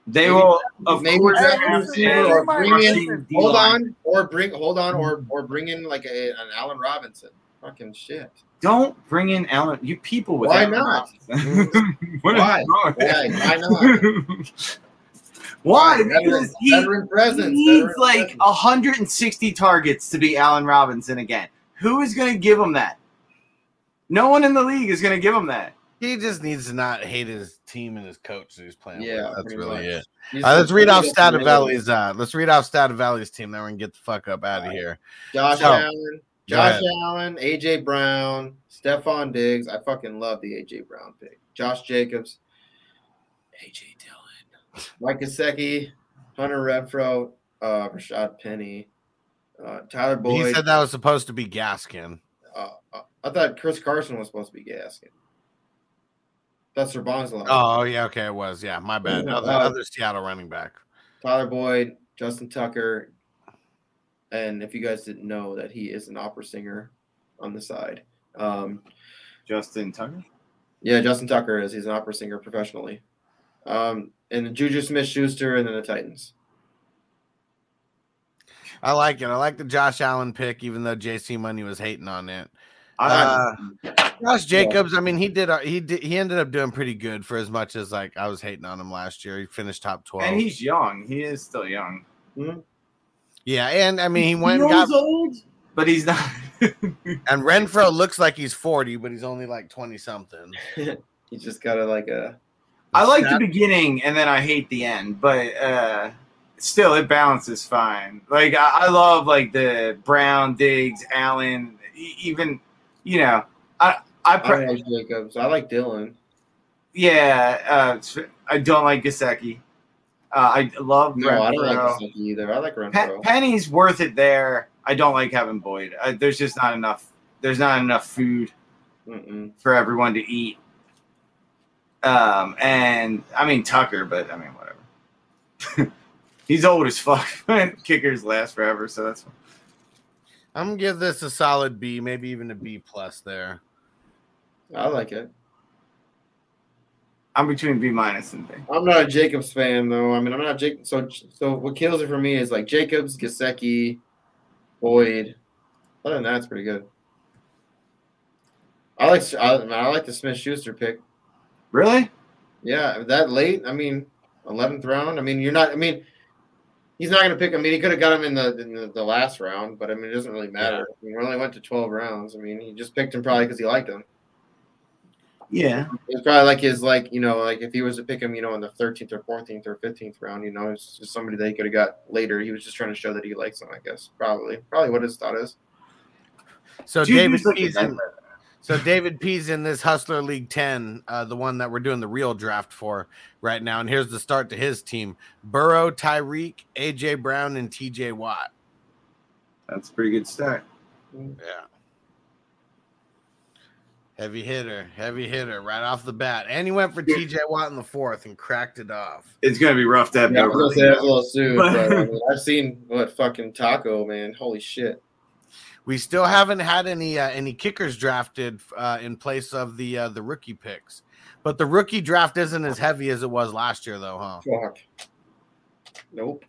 They Maybe- will, of maybe course, draft Hey, a listen, receiver man, or bring in. Hold on, or bring. Hold on, or or bring in like a, an Allen Robinson. Fucking shit. Don't bring in Allen. You people with Why Allen not? Robinson. What is Why? Why? Why not? Why? Veteran- Because he, veteran he needs like presence. 160 targets to be Allen Robinson again. Who is going to give him that? No one in the league is going to give him that. He just needs to not hate his team and his coach that he's playing Yeah, with. That's really much. it. He's let's read off he's the- Stativelli's uh let's read off Stat Valley's team, then we can get the fuck up out of here. Josh So, Allen, go Josh. Allen, AJ Brown, Stefon Diggs. I fucking love the AJ Brown pick. Josh Jacobs, AJ Dillon, Mike Gesicki, Hunter Renfrow, uh, Rashad Penny, uh, Tyler Boyd. He said that was supposed to be Gaskin. uh, uh, I thought Chris Carson was supposed to be Gaskin. That's Serban's line. Oh yeah, okay, it was. Yeah, my bad. Yeah, Other, uh, other Seattle running back. Tyler Boyd, Justin Tucker, and if you guys didn't know that he is an opera singer on the side. Um, Justin Tucker? yeah, Justin Tucker is. He's an opera singer professionally. Um, and Juju Smith Schuster and then the Titans. I like it. I like the Josh Allen pick, even though JC Money was hating on it. I, Uh, Josh Jacobs, I mean, he did. uh, He did. He ended up doing pretty good for as much as like I was hating on him last year. He finished top twelve. And he's young. He is still young. Yeah, and I mean, he went and got. old, but he's not. And Renfrow looks like he's forty, but he's only like twenty something. He just got a like a. I like the beginning and then I hate the end, but uh still it balances fine. Like I, I love like the Brown, Diggs, Allen, even you know, I I, I pre- don't like Jacobs. I like Dillon. yeah, uh, I don't like Gesicki. Uh, I love No, I don't like Renfrow. Either. I like Pe- Penny's worth it there. I don't like having Boyd. I, there's just not enough. There's not enough food Mm-mm. for everyone to eat. Um, and I mean Tucker, but I mean whatever. He's old as fuck. Kickers last forever, so that's fine. I'm gonna give this a solid B, maybe even a B plus there. I like it. I'm between B minus and B. I'm not a Jacobs fan though. I mean, I'm not Jake. So, so what kills it for me is like Jacobs, Gesicki, Boyd. Other than that, it's pretty good. I like I, I like the Smith Schuster pick. Really? Yeah, that late. I mean, eleventh round. I mean, you're not. I mean, he's not going to pick. Him. I mean, he could have got him in the in the, the last round, but I mean, it doesn't really matter. I mean, we only went to twelve rounds. I mean, he just picked him probably because he liked him. Yeah. It's probably like his like you know like if he was to pick him you know in the thirteenth or fourteenth or fifteenth round you know it's just somebody that he could have got later. He was just trying to show that he likes him. I guess probably probably what his thought is. So Juju's David like P's in, so David P's in this Hustler League 10, uh, the one that we're doing the real draft for right now. And here's the start to his team: Burrow, Tyreek, AJ Brown, and TJ Watt. That's a pretty good start. Yeah. Heavy hitter, heavy hitter right off the bat. And he went for TJ Watt in the fourth and cracked it off. It's gonna be rough to have Yeah, I no was gonna say that's a running little soon, But- but I mean, I've seen what fucking Taco man. Holy shit! We still haven't had any uh, any kickers drafted uh, in place of the uh, the rookie picks, but the rookie draft isn't as heavy as it was last year, though, huh? Fuck. Nope.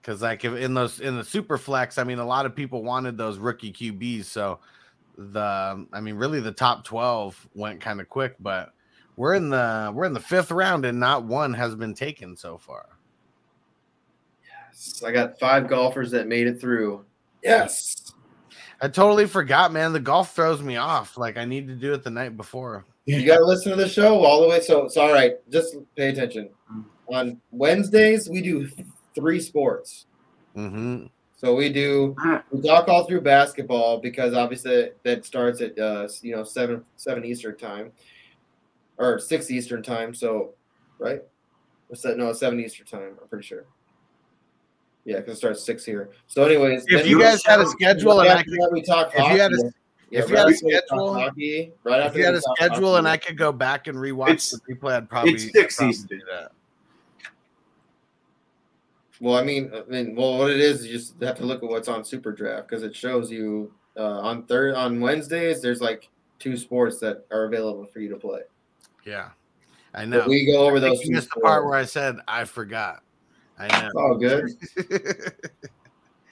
Because like in those in the super flex, I mean, a lot of people wanted those rookie QBs. So the I mean, really, the top twelve went kind of quick, but we're in the we're in the fifth round and not one has been taken so far. Yes, I got five golfers that made it through. Yes. I totally forgot, man. The golf throws me off. Like I need to do it the night before. You got to listen to the show all the way. So it's all right. Just pay attention. On Wednesdays, we do three sports. Mm-hmm. So we do we talk all through basketball because obviously that starts at uh, you know seven seven Eastern time or six Eastern time. So right, what's that? No, seven Eastern time. I'm pretty sure. Yeah, because it starts six here. So, anyways, If you guys had a schedule and I could- we talk if you had a- Yeah, if you had a after we talk schedule- hockey, right If after you had a schedule hockey, and I could go back and rewatch It's- the replay, I'd probably it's six probably Eastern. do that. Well, I mean, I mean, well, what it is, you just have to look at what's on Super Draft because it shows you uh, on third on Wednesdays. There's like two sports that are available for you to play. Yeah, I But know. we go over I those. you two missed the part where I said I forgot. I know. Oh, good.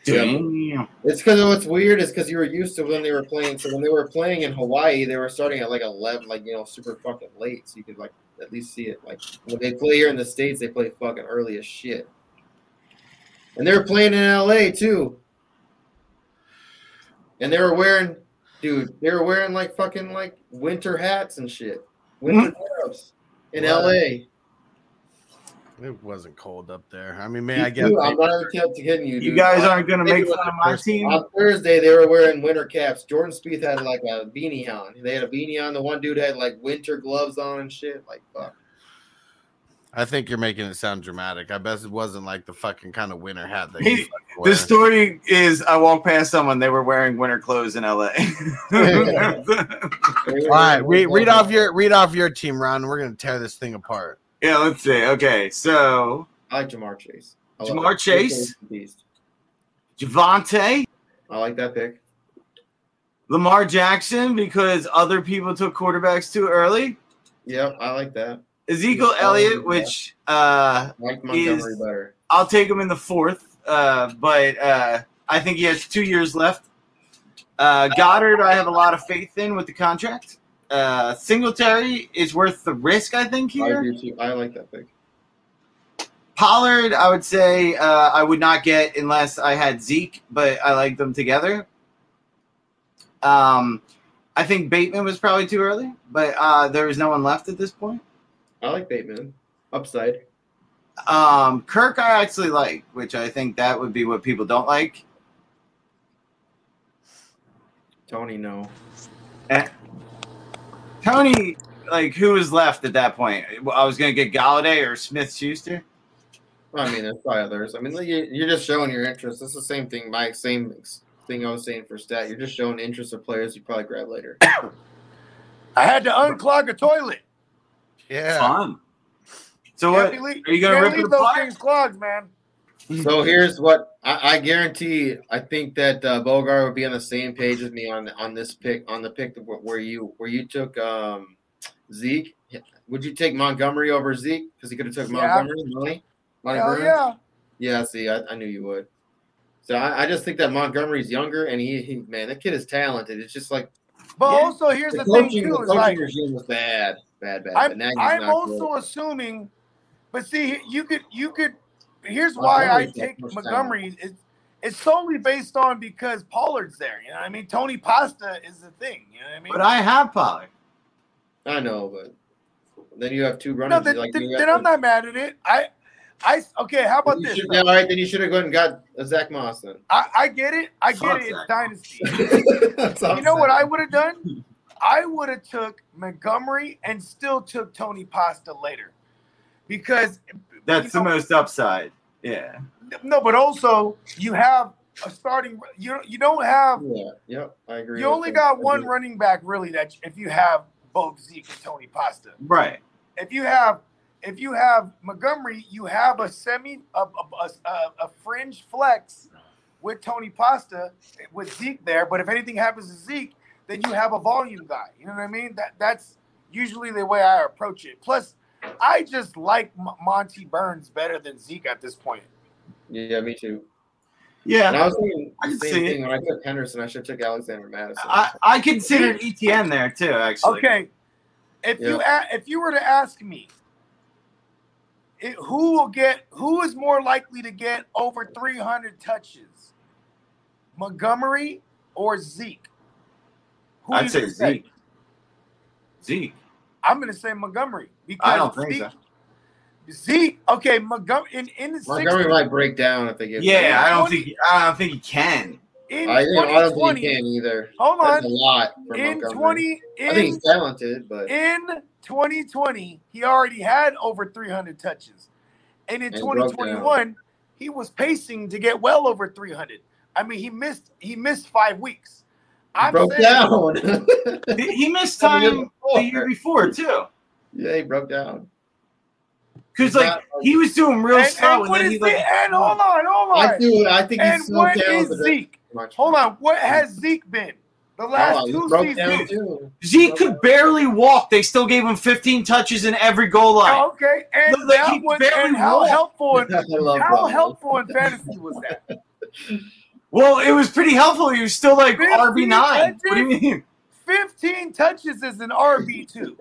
Damn. It's because what's weird is because you were used to when they were playing. So when they were playing in Hawaii, they were starting at like eleven, like you know, super fucking late. So you could like at least see it. Like when they play here in the states, they play fucking early as shit. And they were playing in L.A. too. And they were wearing, dude, they were wearing like fucking like winter hats and shit, winter hmm. gloves in What? L.A. It wasn't cold up there. I mean, man, I You guess too, I'm not even kept kidding you. You dude. guys aren't gonna Maybe make it fun of my team. On Thursday, they were wearing winter caps. Jordan Spieth had like a beanie on. They had a beanie on. The one dude had like winter gloves on and shit. Like fuck. I think you're making it sound dramatic. I bet it wasn't like the fucking kind of winter hat that He- you fucking. The story is I walked past someone, they were wearing winter clothes in LA. All right, wearing read, read off your read off your team, Ron. We're gonna tear this thing apart. yeah, let's see. Okay, so I like Ja'Marr Chase. I Ja'Marr him. Chase? Beast. Javonte, I like that pick. Lamar Jackson, because other people took quarterbacks too early. Yep, I like that. Ezekiel Elliott, which uh, like Montgomery Is- better. I'll take him in the fourth, uh, but uh, I think he has two years left. Uh, Goedert, I have a lot of faith in with the contract. Uh, Singletary is worth the risk, I think, Here, I do too. I like that pick. Pollard, I would say uh, I would not get unless I had Zeke, but I like them together. Um, I think Bateman was probably too early, but uh, there is no one left at this point. I like Bateman. Upside. Um, Kirk, I actually like, which I think that would be what people don't like. Tony, no. Eh. Tony, like, who was left at that point? I was going to get Golladay or Smith Schuster. I mean, there's probably others. I mean, you- you're just showing your interest. That's the same thing. My same thing I was saying for stat. You're just showing interest of players you probably grab later. I had to unclog a toilet. Yeah. Fun. So what? believe- Are you going to can't rip it leave those apart? things clogged, man? So here's what I, I guarantee. I think that uh, Bogart would be on the same page with me on on this pick on the pick where you where you took um, Zeke. Would you take Montgomery over Zeke because he could have took Yeah. Montgomery? Money, Money Hell Burns? yeah. Yeah, see, I, I knew you would. So I, I just think that Montgomery's younger, and he, he man, that kid is talented. It's just like But Yeah. also, here's the the, thing coaching, too: the coaching like regime was bad, bad, bad. I'm, now he's I'm not also good. assuming, but see, you could, you could. Here's why I take Montgomery. It's, it's solely based on because Pollard's there. You know, what I mean, Tony Pasta is the thing. You know what I mean? But I have Pollard. I know, but then you have two no, runners. then, like, then, you then I'm not mad at it. I, I okay. How about this? should- all right, then you should have gone and got a Zach Moss then. I, I get it. I get Fuck it. It's dynasty. You I'm know what. I would have done? I would have took Montgomery and still took Tony Pasta later, because That's you the know, most upside. Yeah. no. But also, you have a starting. You don't- you don't have. Yeah, yep, I agree. You only that. got one running back really that if you have both Zeke and Tony Pasta. Right. If you have if you have Montgomery, you have a semi a, a, a, a fringe flex with Tony Pasta with Zeke there. But if anything happens to Zeke, then you have a volume guy. You know what I mean? That that's usually the way I approach it. Plus, I just like M- Monty Burns better than Zeke at this point. Yeah, me too. Yeah. And I was thinking I the can same see it. thing when I took Henderson. I should have took Alexander Mattison. I, I considered Etienne there too, actually. Okay, if you a- if you were to ask me, it, who will get who is more likely to get over 300 touches, Montgomery or Zeke? Who I'd you say gonna Zeke. Zeke. I'm going to say Montgomery because I don't think Zeke, so. Zeke. Okay, Montgomery in in the Montgomery 60, might break down if they get. Yeah, I don't 20 think I don't think he can. in I, think- I don't think 2020. he can either. Hold That's on. a lot for In Montgomery. 20 I think he's talented, but in 2020, he already had over 300 touches. And in And 2021, he was pacing to get well over 300. I mean, he missed he missed 5 weeks. He I'm broke saying, down. He he missed time before. the year before too. yeah, he broke down. Because like not- he was doing real And, slow, and and what then is he like And hold on, hold on. I do. I think and he's so what is talented. Zeke? Hold on. What has Zeke been? The last Oh, he two broke down seasons. too. Zeke could barely walk. They still gave him 15 touches in every goal line. Oh, okay. And, Look, like, that he was, barely and how walked. helpful in, I love how helpful in fantasy was that? Well, it was pretty helpful. He was still like RB nine. What do you mean? 15 touches is an RB2.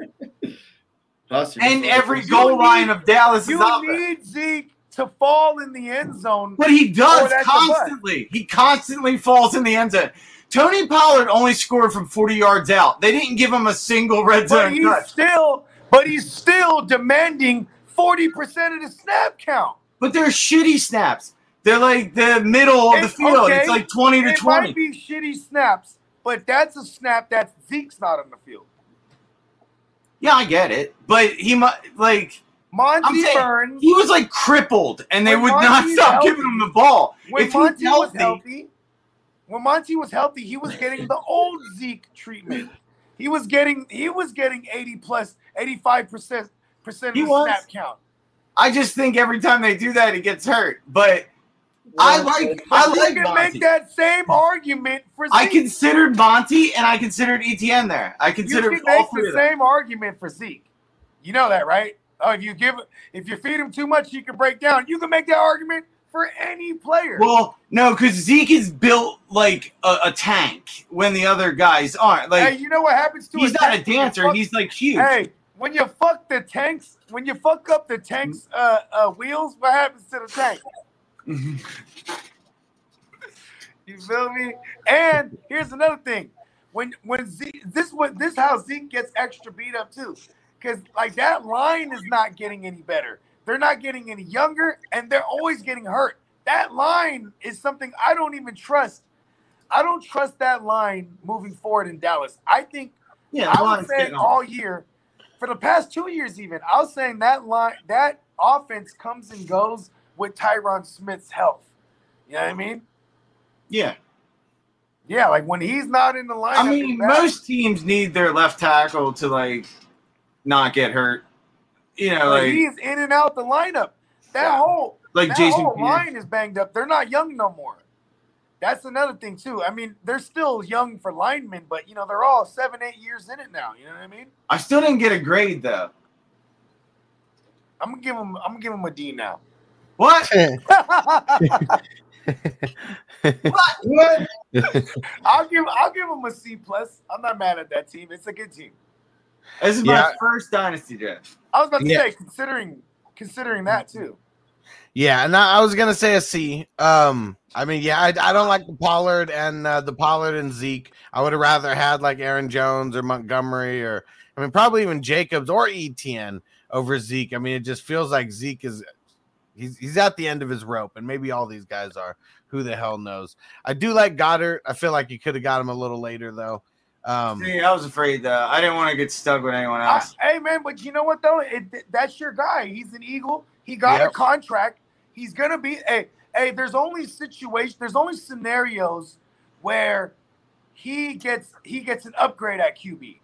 Plus, And every You goal need- line of Dallas is You out there. need Zeke to fall in the end zone. But he does that's a bust. constantly. He constantly falls in the end zone. Tony Pollard only scored from 40 yards out. They didn't give him a single red But zone he's touch. still, but he's still demanding 40% of the snap count. But they're shitty snaps. They're like the middle of the field. okay. It's like 20 to It 20. might be shitty snaps, but that's a snap that Zeke's not on the field. Yeah, I get it. But he might like I'm Monty saying Burns, he was like crippled and they would not stop healthy- giving him the ball. when if Monty was healthy, healthy, when Monty was healthy, he was getting the old Zeke treatment. He was getting he was getting 80 plus 85 percent percent of He the was. snap count. I just think every time they do that, he gets hurt. But I like I But you like can Monty. make that same argument for Zeke. I considered Monty and I considered Etienne there. I you considered can all make the same argument for Zeke. You know that, right? Oh, if you give if you feed him too much, he can break down. You can make that argument for any player. Well, no, because Zeke is built like a, a tank when the other guys aren't. Like hey, you know what happens to he's a not a dancer. fuck- He's like huge. Hey, when you fuck the tanks, when you fuck up the tanks uh, uh, wheels, what happens to the tank? You feel me? And here's another thing: when when Zeke, this what this how Zeke gets extra beat up too, because like that line is not getting any better. They're not getting any younger, and they're always getting hurt. That line is something I don't even trust. I don't trust that line moving forward in Dallas. I think Yeah, I was saying all year, for the past two years even, I was saying that line that offense comes and goes with Tyron Smith's health. You know what I mean? Yeah. Yeah, like when he's not in the lineup. I mean, most teams need their left tackle to like not get hurt. You know, Like, like he's in and out the lineup. That whole Like that Jason whole line is banged up. They're not young no more. That's another thing too. I mean, they're still young for linemen, but you know they're all seven, eight years in it now. You know what I mean? I still didn't get a grade though. I'm gonna give him. I'm gonna give him a D now. What? what? I'll give. I'll give him a C plus. I'm not mad at that team. It's a good team. This is Yeah. my first dynasty draft. I was about to Yeah. say, considering considering that too. Yeah, and I I was gonna say a C. Um, I mean, yeah, I, I don't like the Pollard and uh, the Pollard and Zeke. I would have rather had like Aaron Jones or Montgomery or I mean, probably even Jacobs or Etienne over Zeke. I mean, it just feels like Zeke is he's he's at the end of his rope, and maybe all these guys are. Who the hell knows? I do like Goedert. I feel like you could have got him a little later though. Um, See, I was afraid though. I didn't want to get stuck with anyone I, else. hey man, but you know what though? It, that's your guy. He's an Eagle. He got a contract. He's gonna be. Hey, hey. There's only situation. There's only scenarios where he gets he gets an upgrade at QB.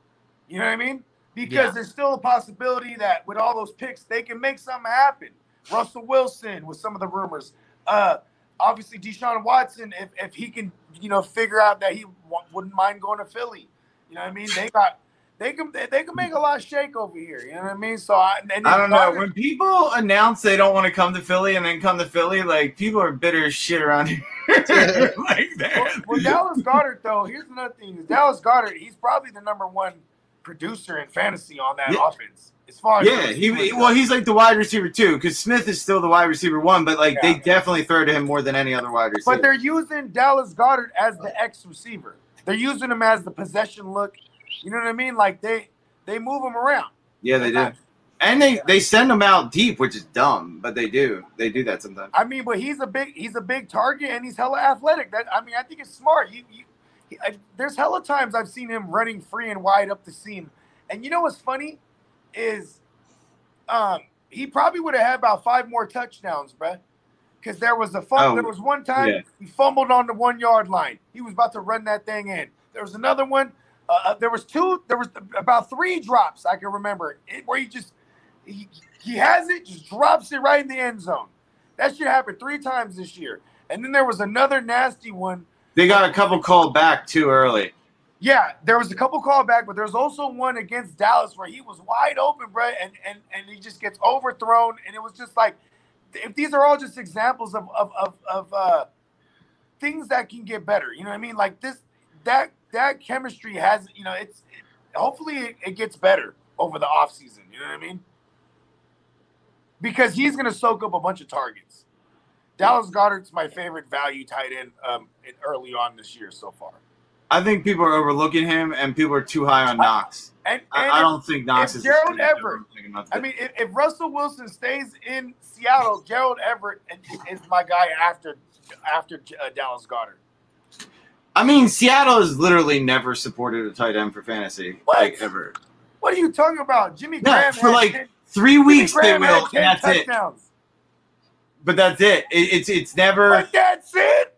You know what I mean? Because Yeah. there's still a possibility that with all those picks, they can make something happen. Russell Wilson with some of the rumors. Uh, obviously Deshaun Watson, if, if he can, you know, figure out that he w- wouldn't mind going to Philly. You know what I mean? They got they can they, can make a lot of shake over here. You know what I mean? So I, and I don't know. When people announce they don't want to come to Philly and then come to Philly, like people are bitter as shit around here. like that. well, well, Dallas Goedert though. Here's another thing: is Dallas Goedert. He's probably the number one producer in fantasy on that Yeah. offense. As far as Yeah, he well, he's like the wide receiver too, because Smith is still the wide receiver one, but like Yeah. they definitely throw to him more than any other wide receiver. But they're using Dallas Goedert as the X receiver. They're using him as the possession look. You know what I mean? Like they they move him around. yeah, they do, and they they send him out deep, which is dumb, but they do. They do that sometimes. I mean, but he's a big he's a big target and he's hella athletic. That I mean, I think it's smart. You, you he, I, there's hella times I've seen him running free and wide up the seam. And you know what's funny is, um, he probably would have had about five more touchdowns, bruh. Because there was a fumble. Oh, there was one time yeah. he fumbled on the one yard line. He was about to run that thing in. There was another one. Uh, uh, there was two. There was about three drops I can remember it, where he just he, he has it, just drops it right in the end zone. That shit happened three times this year. And then there was another nasty one. They got a couple called back too early. Yeah, there was a couple callback, but there's also one against Dallas where he was wide open, bro, and and and he just gets overthrown, and it was just like, if these are all just examples of of of, of uh, things that can get better, you know what I mean? Like this, that that chemistry has, you know, it's it, hopefully it, it gets better over the offseason, you know what I mean? Because he's gonna soak up a bunch of targets. Dallas Goedert's my favorite value tight end um, early on this year so far. I think people are overlooking him, and people are too high on Knox. And, I, and I if- don't think Knox is. Gerald as good as Everett- everyone's thinking about I mean, if, if Russell Wilson stays in Seattle, Gerald Everett is my guy after after uh, Dallas Goedert. I mean, Seattle has literally never supported a tight end for fantasy, What? like ever. What are you talking about? Jimmy No, Graham for like 10 three weeks they will, and that's it. But that's it. it. It's it's never. But that's it.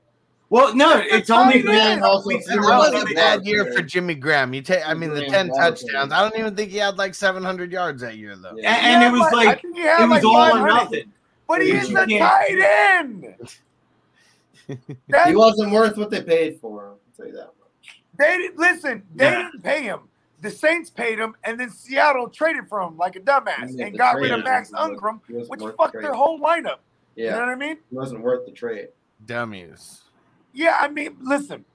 Well, no, it's only tight end. a couple weeks in a That was a bad year for Jimmy Graham. You take, I mean, the ten touchdowns. I don't even think he had like seven hundred yards that year, though. Yeah. And, and it was like think he had it was like all or nothing. But he You is a can't- tight end. He wasn't worth what they paid for him. I'll tell you that much. They didn't listen. They Yeah. didn't pay him. The Saints paid him, and then Seattle traded for him like a dumbass and got rid of Max was- Ingram, was which fucked trade. their whole lineup. Yeah, You know what I mean? it wasn't worth the trade. Dummies. Yeah, I mean, listen.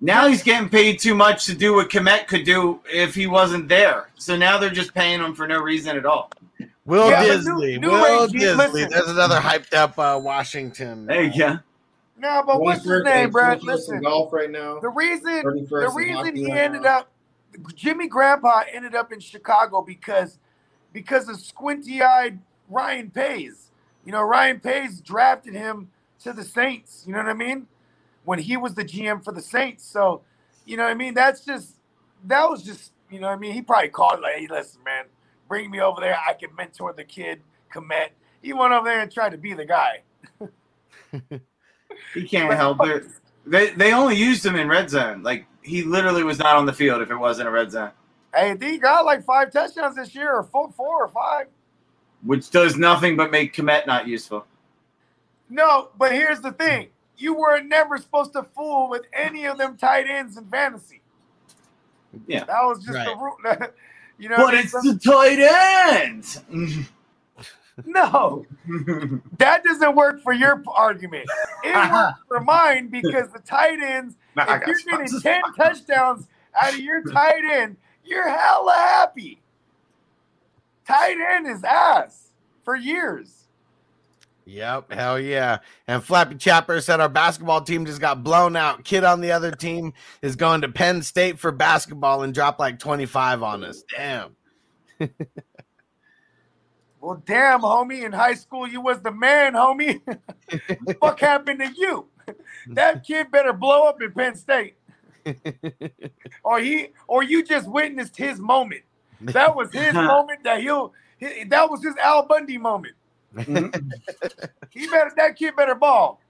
Now he's getting paid too much to do what Kmet could do if he wasn't there. So now they're just paying him for no reason at all. Will Yeah, but Dissly. new- new Will regime- Dissly. listen. There's another hyped up uh, Washington. There you go. No, but what's his name, Brad? 21st in Listen, golf right now. the reason the reason he ended now. up Jimmy Grandpa ended up in Chicago because because of squinty eyed Ryan Pace. You know, Ryan Pace drafted him to the Saints. You know what I mean? When he was the GM for the Saints. So, you know what I mean? That's just that was just you know what I mean. He probably called like, hey, listen, man, bring me over there. I can mentor the kid, Kmet. He went over there and tried to be the guy. He can't help it. They they only used him in red zone. Like he literally was not on the field if it wasn't a red zone, Hey, he got like five touchdowns this year, or four, four or five. which does nothing but make Kmet not useful. No, but here's the thing: you were never supposed to fool with any of them tight ends in fantasy. Yeah. That was just the Right. rule. you know, But what I mean? it's the tight end. no, that doesn't work for your argument. It works for mine because the tight ends. Nah, if you're you. getting ten touchdowns out of your tight end, you're hella happy. Tight end is ass for years. Yep, hell yeah. And Flappy Chapper said our basketball team just got blown out. Kid on the other team is going to Penn State for basketball and dropped like 25 on us. Damn. Well, damn, homie. In high school, you was the man, homie. Fuck happened to you? That kid better blow up in Penn State, or he, or you just witnessed his moment. That was his moment. That he'll. he- that was his Al Bundy moment. He better. That kid better ball.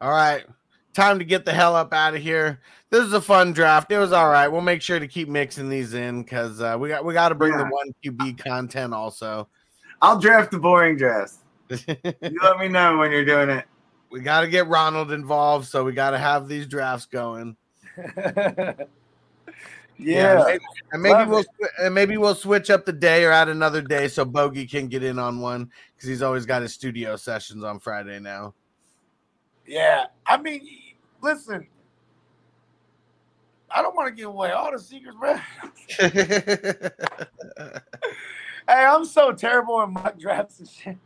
All right. Time to get the hell up out of here. This is a fun draft. It was all right. We'll make sure to keep mixing these in because uh, we got we got to bring the one QB content also. I'll draft the boring drafts. You let me know when you're doing it. we got to get Ronald involved, so we got to have these drafts going. Yeah. and maybe, and maybe Love we'll it. and maybe we'll switch up the day or add another day so Bogey can get in on one because he's always got his studio sessions on Friday now. Yeah. I mean, listen. I don't want to give away all the secrets, man. Hey, I'm so terrible in mock drafts and shit.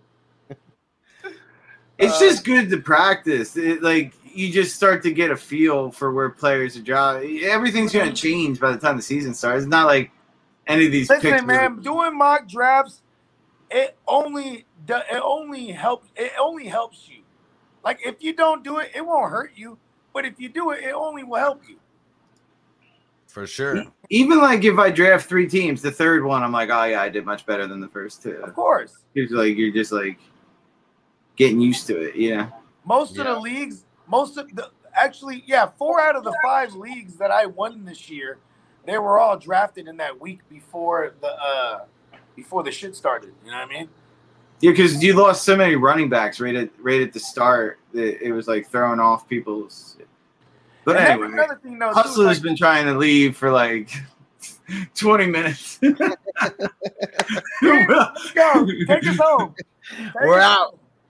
It's Uh, just good to practice. It, like you just start to get a feel for where players are drawing. Everything's going to mm-hmm. change by the time the season starts. It's not like any of these picks. Listen, man, doing mock drafts, it only it only helps it only helps you. Like if you don't do it, it won't hurt you. But if you do it, it only will help you. For sure. Even like if I draft three teams, the third one, I'm like, oh yeah, I did much better than the first two. Of course. It's like you're just like getting used to it. Yeah. Most of the leagues, most of the actually, yeah, four out of the five leagues that I won this year, they were all drafted in that week before the uh before the shit started. You know what I mean? Yeah, because you lost so many running backs right at right at the start that it was like throwing off people's. But And anyway, another thing though. Hustler's like- been trying to leave for like 20 minutes. Go, take us home. Take We're us out.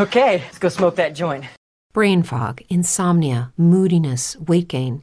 Okay, let's go smoke that joint. Brain fog, insomnia, moodiness, weight gain.